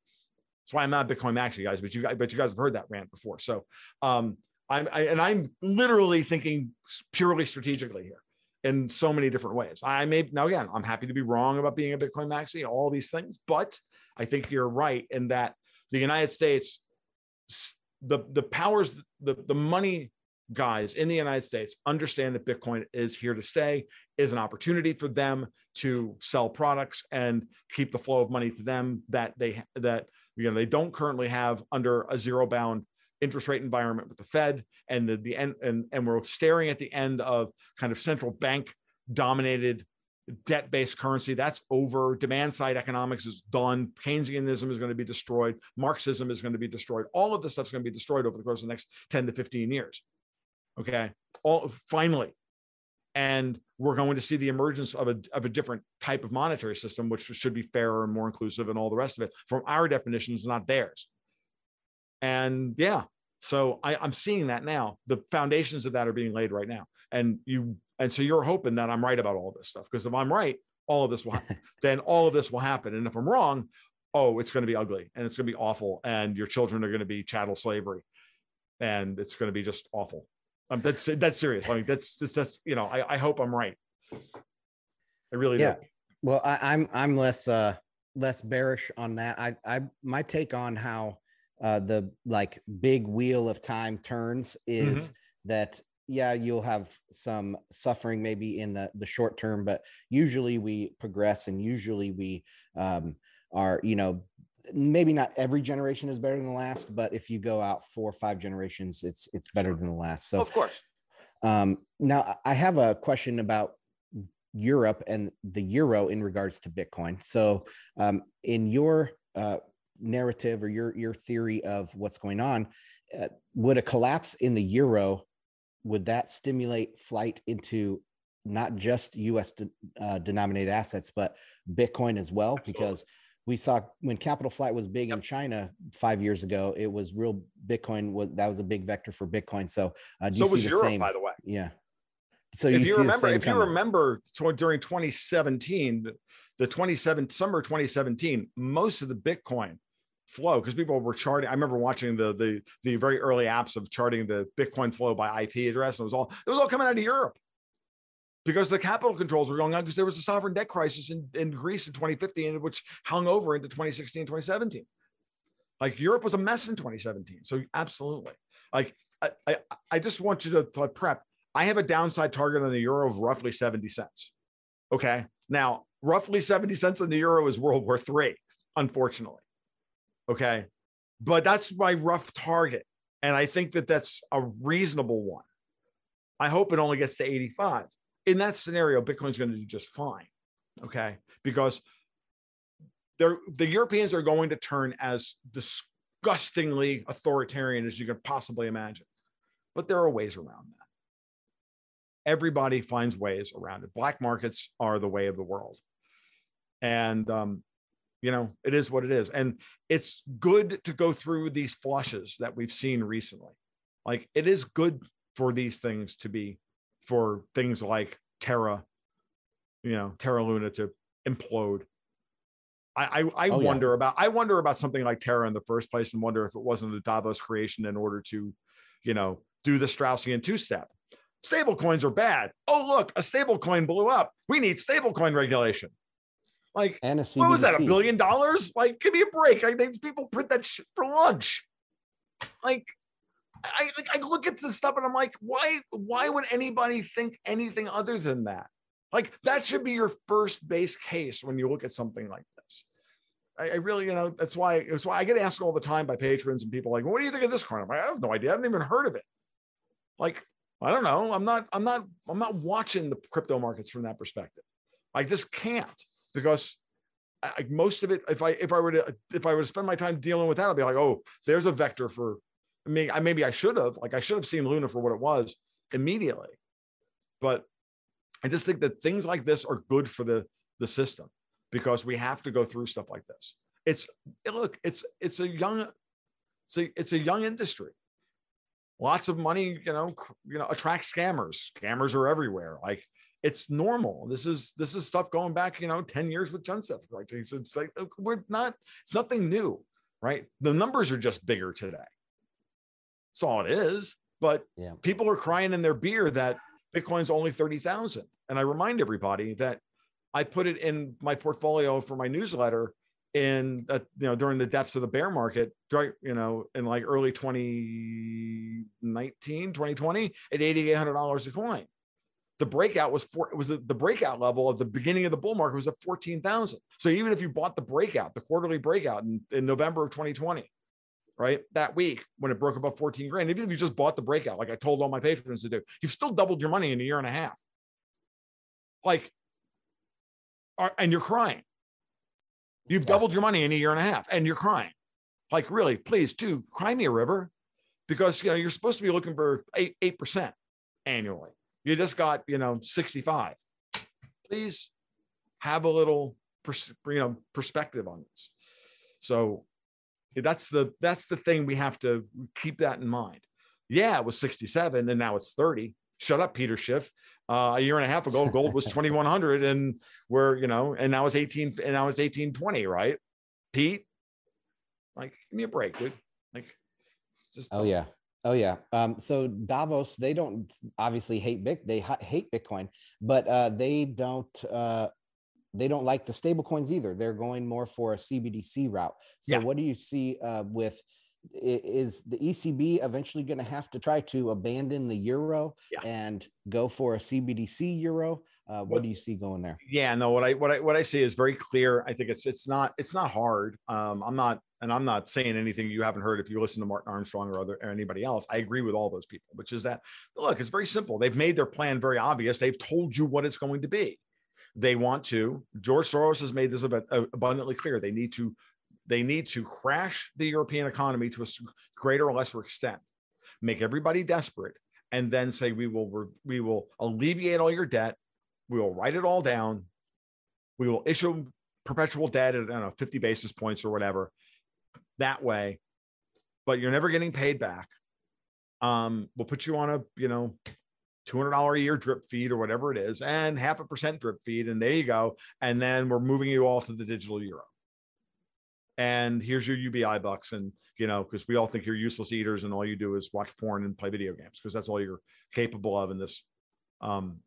That's why i'm not bitcoin maxi guys but you guys but you guys have heard that rant before. So um i'm I, and i'm literally thinking purely strategically here in so many different ways. I may now again, I'm happy to be wrong about being a Bitcoin maxi, all these things, but I think you're right in that the United States, the the powers, the the money guys in the United States understand that Bitcoin is here to stay, is an opportunity for them to sell products and keep the flow of money to them that they that you know they don't currently have under a zero bound interest rate environment with the Fed and the, the end and, and we're staring at the end of kind of central bank dominated debt based currency. That's over. Demand side economics is done. Keynesianism is going to be destroyed. Marxism is going to be destroyed. All of this stuff is going to be destroyed over the course of the next 10 to 15 years. Okay. All finally. And we're going to see the emergence of a, of a different type of monetary system, which should be fairer and more inclusive and all the rest of it from our definitions, not theirs. And yeah, so I, I'm seeing that now. The foundations of that are being laid right now. And you and so you're hoping that I'm right about all this stuff. Because if I'm right, all of this will happen. then all of this will happen. And if I'm wrong, oh, it's going to be ugly and it's going to be awful. And your children are going to be chattel slavery. And it's going to be just awful. Um, that's that's serious. I mean, that's that's, that's you know, I, I hope I'm right. I really yeah. do. Well, I, I'm I'm less uh less bearish on that. I I my take on how uh, the like big wheel of time turns is mm-hmm. that yeah you'll have some suffering maybe in the, the short term but usually we progress and usually we um, are you know maybe not every generation is better than the last but if you go out four or five generations it's it's better sure. than the last so of course um, now i have a question about europe and the euro in regards to bitcoin so um, in your uh, narrative or your your theory of what's going on uh, would a collapse in the euro would that stimulate flight into not just U.S. De, uh, denominated assets, but Bitcoin as well, Absolutely. because we saw when capital flight was big yep. in China five years ago, it was real Bitcoin was that was a big vector for Bitcoin. So, uh, do so you was see the Europe, same? by the way. Yeah. So if you, you remember, if you remember during 2017, the 27 summer 2017, most of the Bitcoin flow because people were charting. I remember watching the the the very early apps of charting the Bitcoin flow by IP address, and it was all it was all coming out of Europe because the capital controls were going on because there was a sovereign debt crisis in, in Greece in 2015, which hung over into 2016, 2017. Like Europe was a mess in 2017. So absolutely. Like I, I, I just want you to, to prep. I have a downside target on the euro of roughly 70 cents. Okay. Now, roughly 70 cents on the euro is World War III, unfortunately. Okay. But that's my rough target. And I think that that's a reasonable one. I hope it only gets to 85 in that scenario, Bitcoin's going to do just fine. Okay. Because they're, the Europeans are going to turn as disgustingly authoritarian as you can possibly imagine. But there are ways around that. Everybody finds ways around it. Black markets are the way of the world. And, um, you know, it is what it is. And it's good to go through these flushes that we've seen recently. Like it is good for these things to be for things like Terra, you know, Terra Luna to implode. I I, I oh, wonder yeah. about I wonder about something like Terra in the first place, and wonder if it wasn't a Davos creation in order to, you know, do the Straussian two step. Stable coins are bad. Oh look, a stable coin blew up. We need stable coin regulation. Like, what was that? A billion dollars? Like, give me a break. I think people print that shit for lunch. Like, I, I look at this stuff and I'm like, why, why would anybody think anything other than that? Like that should be your first base case when you look at something like this. I, I really, you know, that's why that's why I get asked all the time by patrons and people like, what do you think of this coin? Like, i have no idea. I haven't even heard of it. Like, I don't know. I'm not, I'm not, I'm not watching the crypto markets from that perspective. I just can't because I, most of it, if I if I were to if I were to spend my time dealing with that, I'd be like, oh, there's a vector for I mean, I maybe I should have like I should have seen Luna for what it was immediately, but I just think that things like this are good for the the system because we have to go through stuff like this. It's look, it's it's a young, it's a, it's a young industry. Lots of money, you know, you know, attracts scammers. Scammers are everywhere. Like it's normal. This is this is stuff going back, you know, 10 years with Junseth. Right. It's, like we're not, it's nothing new, right? The numbers are just bigger today. That's all it is. But yeah. people are crying in their beer that Bitcoin's only 30,000. And I remind everybody that I put it in my portfolio for my newsletter in uh, you know during the depths of the bear market you know in like early 2019 2020 at $8800 a coin the breakout was for it was the, the breakout level of the beginning of the bull market was at 14,000 so even if you bought the breakout the quarterly breakout in, in November of 2020 right? That week when it broke above 14 grand, even if you just bought the breakout, like I told all my patrons to do, you've still doubled your money in a year and a half. Like, and you're crying. You've doubled your money in a year and a half and you're crying. Like, really, please do cry me a river because, you know, you're supposed to be looking for eight, 8% annually. You just got, you know, 65. Please have a little, pers- you know, perspective on this. So that's the that's the thing we have to keep that in mind. Yeah, it was 67 and now it's 30. Shut up, Peter Schiff. Uh, a year and a half ago, gold was 2100 and we're, you know, and now it's 18 and now it's 1820, right? Pete, like, give me a break, dude. Like, just oh yeah. Oh yeah. Um, so Davos, they don't obviously hate Bit, they hate Bitcoin, but uh, they don't uh, they don't like the stable coins either. They're going more for a CBDC route. So, yeah. what do you see uh, with is the ECB eventually going to have to try to abandon the euro yeah. and go for a CBDC euro? Uh, what, what, do you see going there? Yeah, no. What I what I what I see is very clear. I think it's it's not it's not hard. Um, I'm not and I'm not saying anything you haven't heard if you listen to Martin Armstrong or other or anybody else. I agree with all those people, which is that look, it's very simple. They've made their plan very obvious. They've told you what it's going to be. They want to. George Soros has made this abundantly clear. They need to they need to crash the European economy to a greater or lesser extent, make everybody desperate, and then say we will we will alleviate all your debt. We will write it all down. We will issue perpetual debt at I don't know 50 basis points or whatever. That way, but you're never getting paid back. Um, we'll put you on a you know $200 a year drip feed or whatever it is, and half a percent drip feed. And there you go. And then we're moving you all to the digital euro. And here's your UBI bucks. And, you know, because we all think you're useless eaters and all you do is watch porn and play video games because that's all you're capable of in this, um,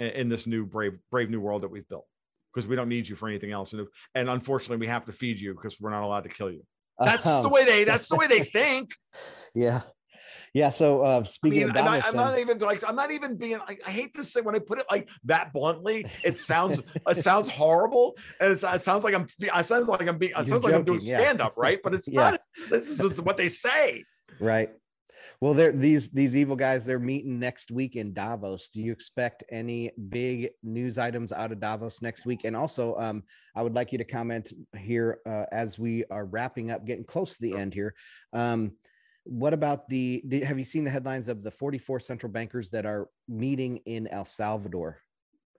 in this new brave, brave new world that we've built because we don't need you for anything else. And, and unfortunately, we have to feed you because we're not allowed to kill you. That's um, the way they, that's the way they think. Yeah. Yeah. So uh, speaking I mean, of Davos, I, am not even like I'm not even being. I, I, hate to say when I put it like that bluntly. It sounds it sounds horrible, and it sounds like I'm. It sounds like I'm being. It sounds joking, like I'm doing stand up, right? But it's yeah. not. This is what they say. Right. Well, they're these these evil guys. They're meeting next week in Davos. Do you expect any big news items out of Davos next week? And also, um, I would like you to comment here uh, as we are wrapping up, getting close to the end here. Um, what about the, the, have you seen the headlines of the 44 central bankers that are meeting in El Salvador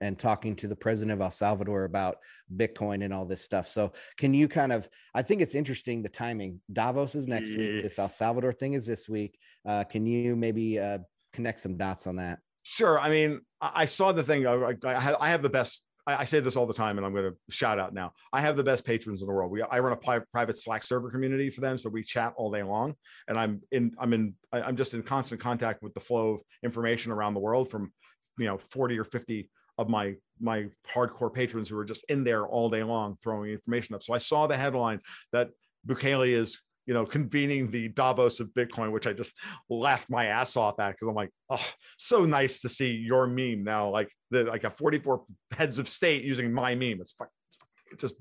and talking to the president of El Salvador about Bitcoin and all this stuff? So, can you kind of, I think it's interesting the timing. Davos is next yeah. week, this El Salvador thing is this week. Uh, can you maybe uh, connect some dots on that? Sure. I mean, I saw the thing. I, I have the best I, say this all the time, and I'm going to shout out now. I have the best patrons in the world. We I run a pri- private Slack server community for them, so we chat all day long. And I'm in I'm in I'm just in constant contact with the flow of information around the world from you know 40 or 50 of my my hardcore patrons who are just in there all day long throwing information up. So I saw the headline that Bukele is you know, convening the Davos of Bitcoin, which I just laughed my ass off at because I'm like, oh, so nice to see your meme now. Like the like a 44 heads of state using my meme. It's it just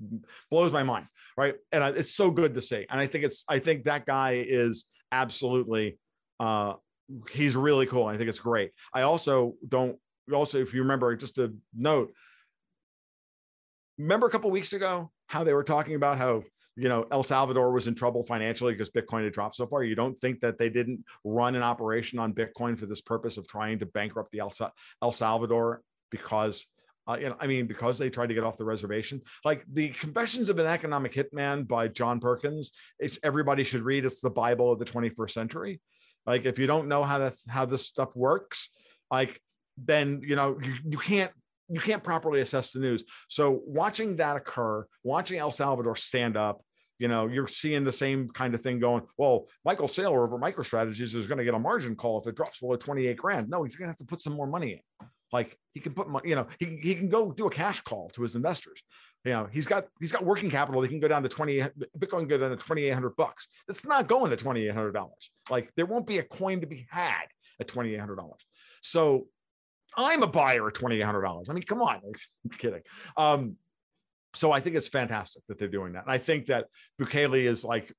blows my mind, right? And it's so good to see. And I think it's I think that guy is absolutely uh he's really cool. I think it's great. I also don't also if you remember just a note remember a couple weeks ago how they were talking about how you know El Salvador was in trouble financially because Bitcoin had dropped so far. You don't think that they didn't run an operation on Bitcoin for this purpose of trying to bankrupt the El, El Salvador because uh, you know, I mean, because they tried to get off the reservation. Like the Confessions of an Economic Hitman by John Perkins, it's everybody should read. It's the Bible of the 21st century. Like if you don't know how that how this stuff works, like then you know you, you can't you can't properly assess the news. So watching that occur, watching El Salvador stand up, you know, you're seeing the same kind of thing going. Well, Michael Saylor over MicroStrategies is going to get a margin call if it drops below 28 grand. No, he's going to have to put some more money in. Like he can put money, you know, he, he can go do a cash call to his investors. You know, he's got he's got working capital. He can go down to 20 Bitcoin go down to 2,800 bucks. It's not going to 2,800 dollars. Like there won't be a coin to be had at 2,800 dollars. So I'm a buyer at $2,800. I mean, come on. I'm kidding. Um, so I think it's fantastic that they're doing that. And I think that Bukele is like,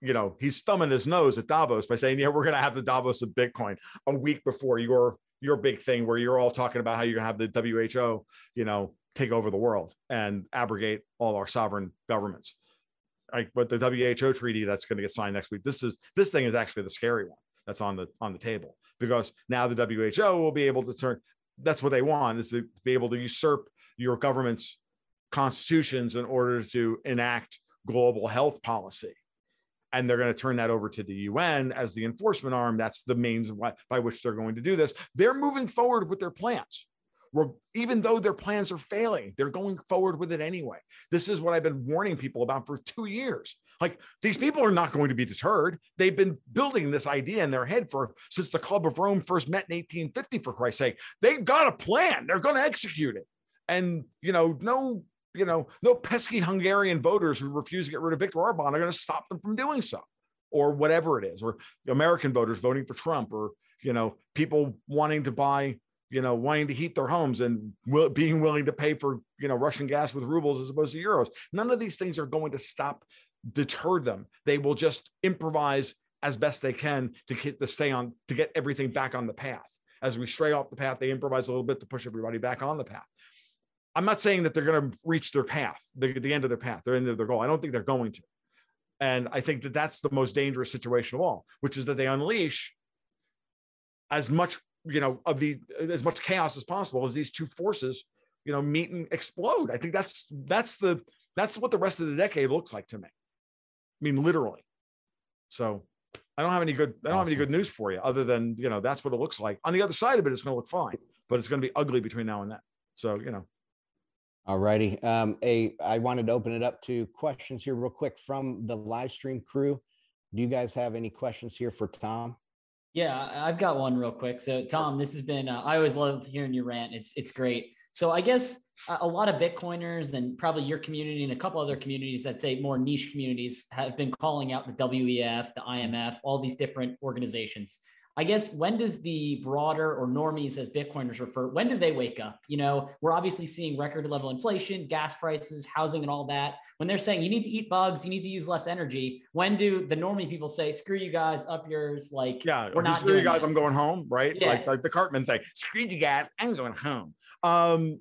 you know, he's thumbing his nose at Davos by saying, yeah, we're going to have the Davos of Bitcoin a week before your your big thing where you're all talking about how you're going to have the WHO, you know, take over the world and abrogate all our sovereign governments. Like, but the WHO treaty that's going to get signed next week. This is this thing is actually the scary one that's on the on the table because now the WHO will be able to turn that's what they want is to be able to usurp your government's constitutions in order to enact global health policy and they're going to turn that over to the UN as the enforcement arm. That's the means by which they're going to do this. They're moving forward with their plans. Even though their plans are failing, they're going forward with it anyway. This is what I've been warning people about for two years. Like these people are not going to be deterred. They've been building this idea in their head for since the Club of Rome first met in 1850, for Christ's sake. They've got a plan. They're going to execute it. And you know, no, you know, no pesky Hungarian voters who refuse to get rid of Viktor Orban are going to stop them from doing so, or whatever it is, or American voters voting for Trump, or you know, people wanting to buy you know, wanting to heat their homes and will, being willing to pay for, you know, Russian gas with rubles as opposed to euros. None of these things are going to stop deter them. They will just improvise as best they can to get to stay on to get everything back on the path. As we stray off the path, they improvise a little bit to push everybody back on the path. I'm not saying that they're going to reach their path, the, the end of their path, they're into their goal. I don't think they're going to. And I think that that's the most dangerous situation of all, which is that they unleash as much, you know, of the as much chaos as possible as these two forces you know, meet and explode. I think that's that's the that's what the rest of the decade looks like to me. I mean, literally. So I don't have any good I don't awesome. have any good news for you other than you know that's what it looks like. On the other side of it, it's going to look fine, but it's going to be ugly between now and then. So you know. All righty. Um, a I wanted to open it up to questions here real quick from the live stream crew. Do you guys have any questions here for Tom? Yeah, I've got one real quick. So Tom, this has been uh, I always love hearing your rant. It's it's great. So I guess a lot of Bitcoiners and probably your community and a couple other communities I'd say more niche communities have been calling out the WEF, the IMF, all these different organizations. I guess when does the broader or normies as Bitcoiners refer, when do they wake up? You know, we're obviously seeing record level inflation, gas prices, housing, and all that. When they're saying you need to eat bugs, you need to use less energy, when do the normie people say, screw you guys, up yours? Like, yeah, we're not screw you guys, that. I'm going home, right? Yeah. Like, like the Cartman thing, screw you guys, I'm going home. Um,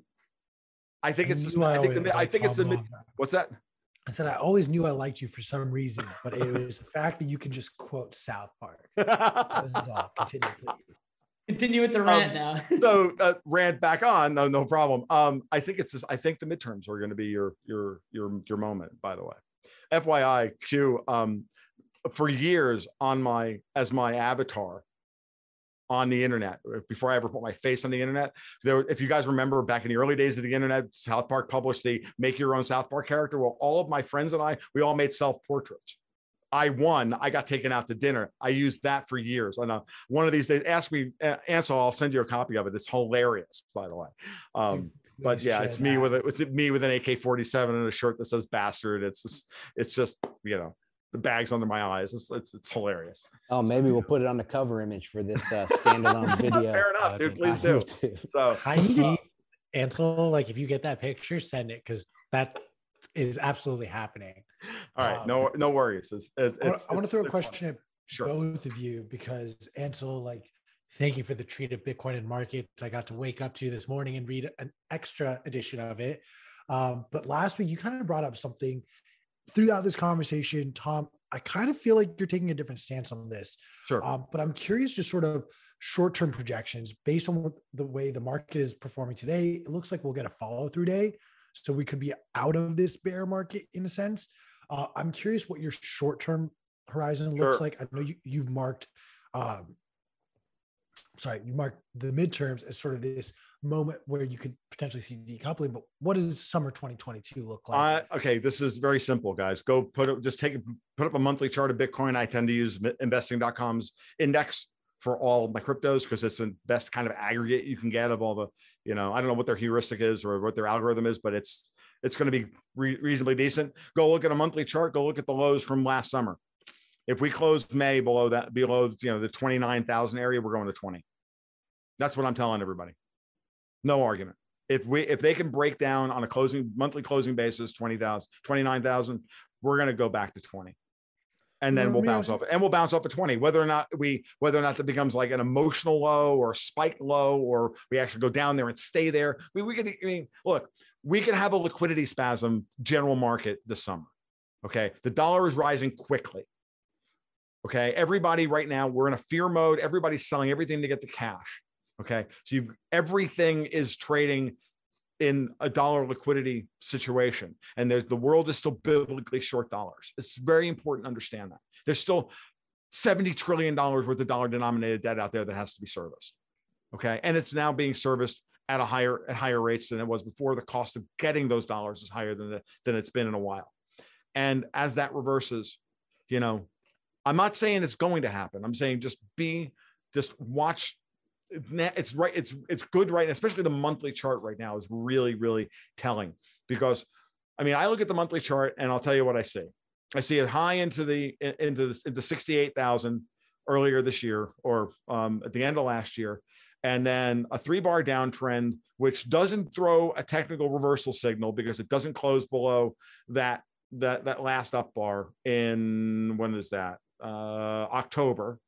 I think it's the, I, think the, I think it's the mid, what's that? I said I always knew I liked you for some reason, but it was the fact that you can just quote South Park. this is all. Continue, please. Continue with the rant um, now. so uh, rant back on. No, no problem. Um, I think it's just, I think the midterms are going to be your your your your moment. By the way, FYI, Q. Um, for years on my as my avatar, on the internet uh, before I ever put my face on the internet. There, if you guys remember back in the early days of the internet, South Park published the make your own South Park character. Well, all of my friends and I, we all made self portraits. I won. I got taken out to dinner. I used that for years. And uh, one of these days, ask me, uh, Ansel. I'll send you a copy of it. It's hilarious, by the way. Um, but yeah, it's me with a, it's me with an AK forty seven and a shirt that says bastard. It's just, it's just you know the bags under my eyes. It's, it's, it's hilarious. Oh, maybe we'll put it on the cover image for this uh, standalone video. Fair enough, uh, dude. Please do. YouTube. So I need Ansel, like if you get that picture, send it because that is absolutely happening. All right, um, no, no worries. It's, it's, I want to throw a question fun. at sure. both of you because Ansel, like, thank you for the treat of Bitcoin and markets. I got to wake up to this morning and read an extra edition of it. Um, but last week, you kind of brought up something throughout this conversation, Tom, I kind of feel like you're taking a different stance on this. Sure. Um, but I'm curious, just sort of short term projections based on the way the market is performing today. It looks like we'll get a follow through day. So we could be out of this bear market in a sense. Uh, I'm curious what your short term horizon sure. looks like. I know you, you've marked, um, sorry, you marked the midterms as sort of this moment where you could potentially see decoupling. But what does summer 2022 look like? Uh, okay, this is very simple, guys. Go put it, just take put up a monthly chart of Bitcoin. I tend to use investing.com's index for all my cryptos because it's the best kind of aggregate you can get of all the, you know, I don't know what their heuristic is or what their algorithm is, but it's it's going to be re- reasonably decent. Go look at a monthly chart. Go look at the lows from last summer. If we close May below that, below you know the twenty nine thousand area, we're going to twenty. That's what I'm telling everybody. No argument. If we if they can break down on a closing monthly closing basis 20,000 29,000 we're going to go back to 20 and then we'll bounce off it and we'll bounce off at 20 whether or not we whether or not that becomes like an emotional low or a spike low or we actually go down there and stay there. We, we could i mean look we could have a liquidity spasm general market this summer okay? The dollar is rising quickly okay? Everybody right now we're in a fear mode. Everybody's selling everything to get the cash Okay. So you've everything is trading in a dollar liquidity situation. And there's the world is still biblically short dollars. It's very important to understand that. There's still $70 trillion worth of dollar denominated debt out there that has to be serviced. Okay. And it's now being serviced at a higher at higher rates than it was before. The cost of getting those dollars is higher than, the, than it's been in a while. And as that reverses, you know, I'm not saying it's going to happen. I'm saying just be just watch it's right it's it's good right especially the monthly chart right now is really really telling because i mean i look at the monthly chart and i'll tell you what i see. I see it high into the into the, into 68000 earlier this year or um, at the end of last year and then a three bar downtrend which doesn't throw a technical reversal signal because it doesn't close below that that that last up bar in when is that? Uh october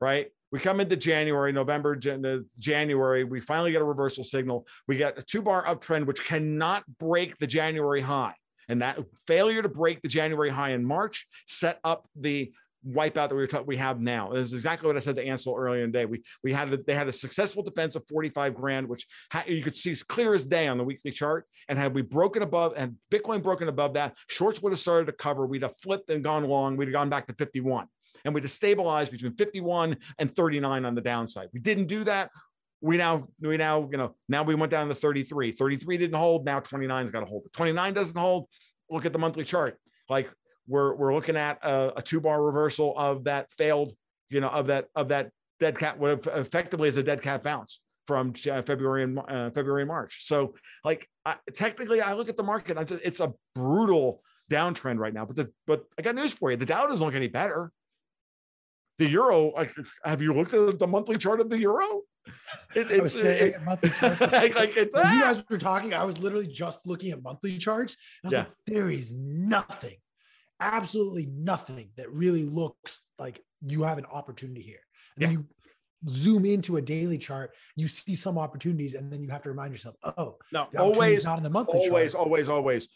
right we come into January, November, uh, January. We finally get a reversal signal. We get a two bar uptrend, which cannot break the January high. And that failure to break the January high in March set up the wipeout that we were we have now. This is exactly what I said to Ansel earlier in the day. We we had a, they had a successful defense of 45 grand, which ha- you could see as clear as day on the weekly chart. And had we broken above and Bitcoin broken above that, shorts would have started to cover. We'd have flipped and gone long. We'd have gone back to 51. And we'd have stabilized between 51 and 39 on the downside. We didn't do that. We now, we now, you know, now we went down to 33. 33 didn't hold. Now 29's got to hold. 29 doesn't hold. Look at the monthly chart. Like we're we're looking at a, a two bar reversal of that failed, you know, of that of that dead cat, what effectively is a dead cat bounce from February and uh, February and March. So, like, I, technically, I look at the market. Just, it's a brutal downtrend right now. But the but I got news for you: the Dow doesn't look any better. The euro, like, have you looked at the monthly chart of the euro? It, it's it, monthly chart. like, like it's, when ah! you guys were talking, I was literally just looking at monthly charts. And I was yeah. like, there is nothing absolutely nothing that really looks like you have an opportunity here. And yeah. then you zoom into a daily chart, you see some opportunities, and then you have to remind yourself, oh, no, always not in the monthly always, chart. always, always,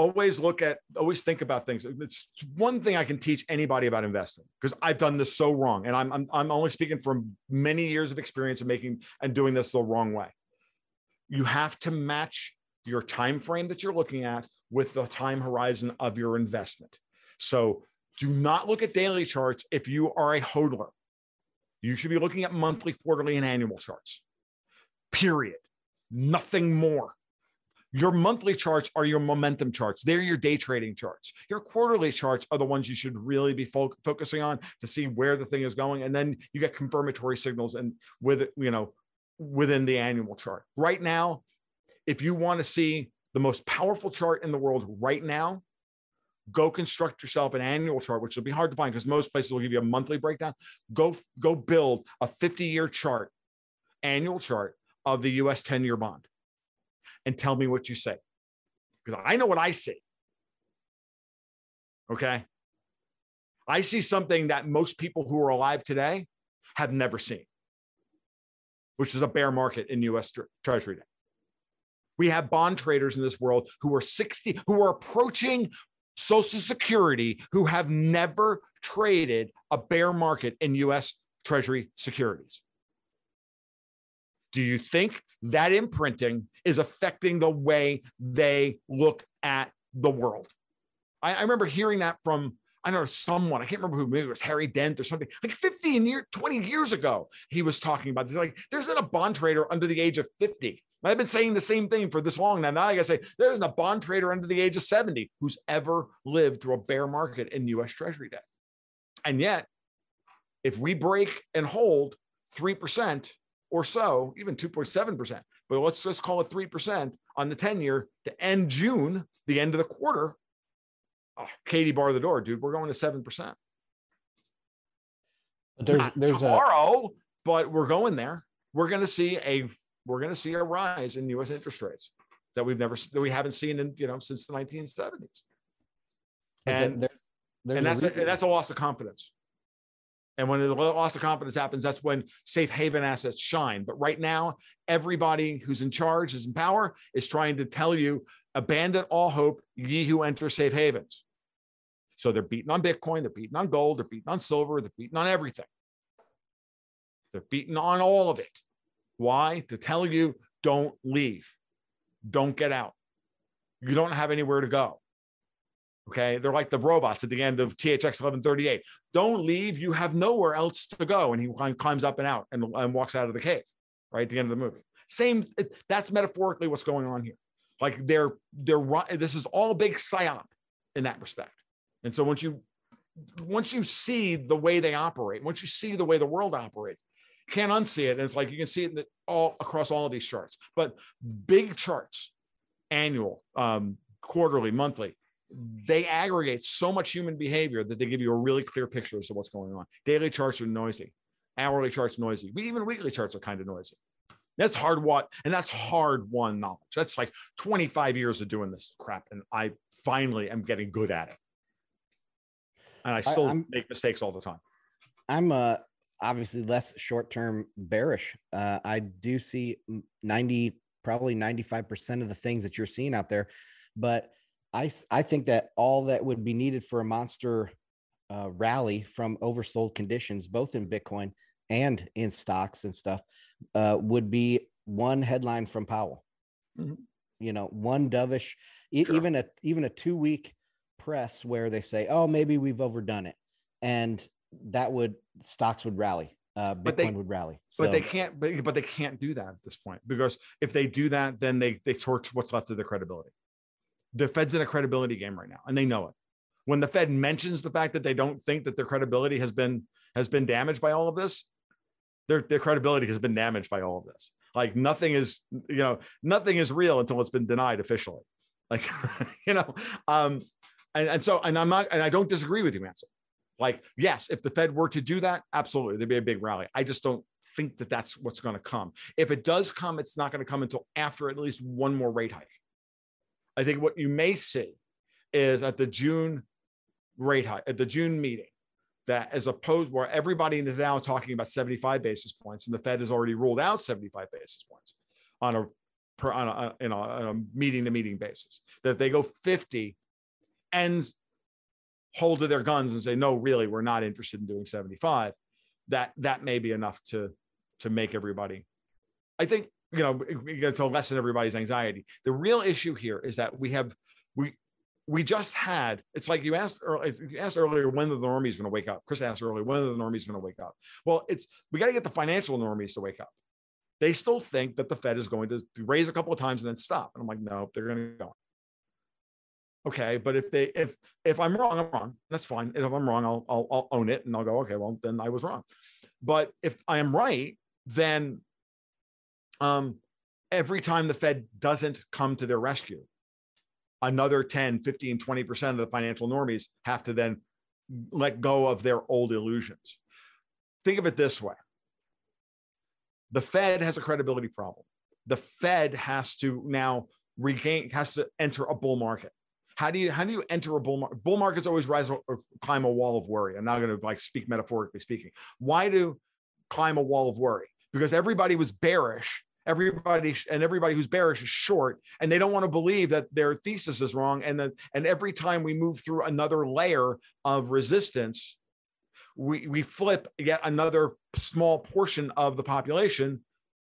always look at, always think about things. It's one thing I can teach anybody about investing because I've done this so wrong, and I'm, I'm I'm only speaking from many years of experience of making and doing this the wrong way. You have to match your time frame that you're looking at with the time horizon of your investment. So do not look at daily charts if you are a hodler. You should be looking at monthly, quarterly, and annual charts. Period. Nothing more. Your monthly charts are your momentum charts. They're your day trading charts. Your quarterly charts are the ones you should really be fo- focusing on to see where the thing is going. And then you get confirmatory signals and with you know within the annual chart. Right now, if you want to see the most powerful chart in the world right now, go construct yourself an annual chart, which will be hard to find because most places will give you a monthly breakdown. Go, go build a 50 year chart, annual chart of the US 10 year bond and tell me what you say. Because I know what I see. Okay. I see something that most people who are alive today have never seen, which is a bear market in US Treasury debt. We have bond traders in this world who are 60, who are approaching Social Security, who have never traded a bear market in US Treasury securities. Do you think that imprinting is affecting the way they look at the world? I, I remember hearing that from I don't know someone. I can't remember who. Maybe it was Harry Dent or something. Like 15 years, 20 years ago, he was talking about this. Like, there's not a bond trader under the age of 50 I've been saying the same thing for this long now. Now I gotta say there isn't a bond trader under the age of 70 who's ever lived through a bear market in US Treasury debt. And yet, if we break and hold 3% or so, even 2.7%, but let's just call it 3% on the 10 year to end June, the end of the quarter. Oh, Katie bar the door, dude. We're going to 7%. But there's Not there's tomorrow, a... but we're going there. We're going to see a we're going to see a rise in U.S. interest rates that we've never that we haven't seen in you know since the 1970s. And there's, there's and that's a, a, that's a loss of confidence. And when the loss of confidence happens, that's when safe haven assets shine. But right now, everybody who's in charge, is in power, is trying to tell you, abandon all hope, ye who enter safe havens. So they're beating on Bitcoin, they're beating on gold, they're beating on silver, they're beating on everything. They're beating on all of it. Why? To tell you, don't leave, don't get out. You don't have anywhere to go. Okay. They're like the robots at the end of THX 1138. Don't leave. You have nowhere else to go. And he climbs up and out and, and walks out of the cave, right? At the end of the movie. Same, that's metaphorically what's going on here. Like they're, they're, this is all big psyop in that respect. And so once you, once you see the way they operate, once you see the way the world operates, can't unsee it. And it's like you can see it all across all of these charts. But big charts, annual, um, quarterly, monthly, they aggregate so much human behavior that they give you a really clear picture of what's going on. Daily charts are noisy, hourly charts noisy, even weekly charts are kind of noisy. That's hard what, and that's hard won knowledge. That's like 25 years of doing this crap, and I finally am getting good at it. And I still I, make mistakes all the time. I'm uh obviously less short term bearish. Uh, I do see 90, probably 95% of the things that you're seeing out there. But I, I think that all that would be needed for a monster uh, rally from oversold conditions, both in Bitcoin and in stocks and stuff, uh, would be one headline from Powell. Mhm. You know, one dovish, Sure. even a even a two week press where they say, "Oh, maybe we've overdone it," and that would stocks would rally, uh, Bitcoin But they- would rally. But they can't. But, but they can't do that at this point because if they do that, then they they torch what's left of their credibility. The Fed's in a credibility game right now, and they know it. When the Fed mentions the fact that they don't think that their credibility has been has been damaged by all of this, their their credibility has been damaged by all of this. Like nothing is, you know, nothing is real until it's been denied officially. Like, you know, um, and, and so and I'm not and I don't disagree with you, Ansel. Like, yes, if the Fed were to do that, absolutely, there'd be a big rally. I just don't think that that's what's going to come. If it does come, it's not going to come until after at least one more rate hike. I think what you may see is at the June rate hike, at the June meeting, that as opposed where everybody is now talking about 75 basis points, and the Fed has already ruled out 75 basis points on a per on a, on a meeting to meeting basis, that they go 50 and hold to their guns and say, no, really, we're not interested in doing 75. That that may be enough to to make everybody. I think you know to lessen everybody's anxiety. The real issue here is that we have we we just had. It's like you asked earlier. You asked earlier when the normies going to wake up. Chris asked earlier when the normies going to wake up. Well, it's we got to get the financial normies to wake up. They still think that the Fed is going to raise a couple of times and then stop. And I'm like, no, they're going to go. Okay, but if they if if I'm wrong, I'm wrong. That's fine. If I'm wrong, I'll I'll, I'll own it and I'll go. Okay, well then I was wrong. But if I am right, then um, every time the Fed doesn't come to their rescue, another 10, 15, 20% of the financial normies have to then let go of their old illusions. Think of it this way the Fed has a credibility problem. The Fed has to now regain, has to enter a bull market. How do you how do you enter a bull market? Bull markets always rise or climb a wall of worry. I'm not going to like speak metaphorically speaking. Why do climb a wall of worry? Because everybody was bearish. Everybody and everybody who's bearish is short, and they don't want to believe that their thesis is wrong. And then and every time we move through another layer of resistance, we we flip yet another small portion of the population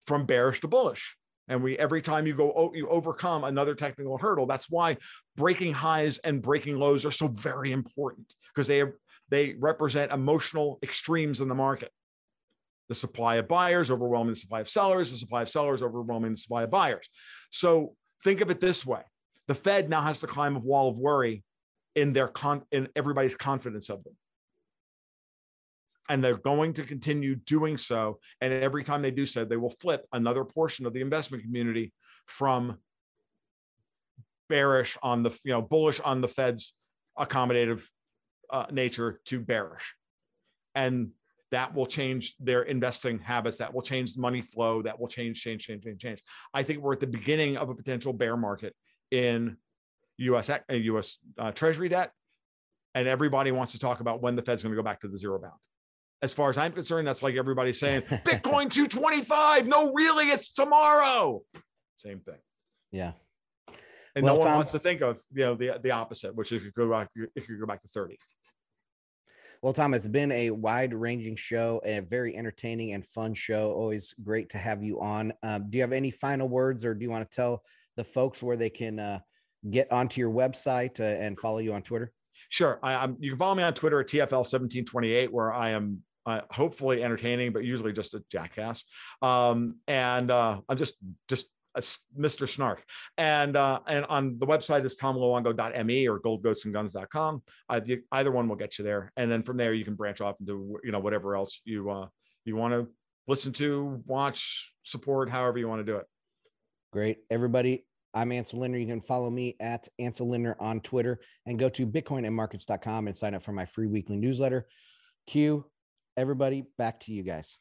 from bearish to bullish and we every time you go oh, you overcome another technical hurdle that's why breaking highs and breaking lows are so very important because they they represent emotional extremes in the market the supply of buyers overwhelming the supply of sellers the supply of sellers overwhelming the supply of buyers so think of it this way the fed now has to climb a wall of worry in their con in everybody's confidence of them and they're going to continue doing so. And every time they do so, they will flip another portion of the investment community from bearish on the, you know, bullish on the Fed's accommodative uh, nature to bearish. And that will change their investing habits. That will change the money flow. That will change, change, change, change, change. I think we're at the beginning of a potential bear market in U.S. U.S. Uh, Treasury debt, and everybody wants to talk about when the Fed's going to go back to the zero bound as far as I'm concerned, that's like everybody saying Bitcoin 225. No, really, it's tomorrow. Same thing. Yeah. And Well, no one Tom- wants to think of you know the the opposite, which is it could go back it could go back to 30. Well, Tom, it's been a wide ranging show and a very entertaining and fun show. Always great to have you on. Um, do you have any final words or do you want to tell the folks where they can uh, get onto your website uh, and follow you on Twitter? Sure. I, you can follow me on Twitter at TFL1728, where I am uh, hopefully entertaining, but usually just a jackass. Um, and uh, I'm just just Mr. Snark. And uh, and on the website is tomluongo.me or goldgoatsandguns.com. Either one will get you there. And then from there, you can branch off into you know whatever else you uh, you want to listen to, watch, support, however you want to do it. Great. Everybody, I'm Ansel Lindner. You can follow me at Ansel Lindner on Twitter and go to bitcoinandmarkets.com and sign up for my free weekly newsletter. Q, everybody, back to you guys.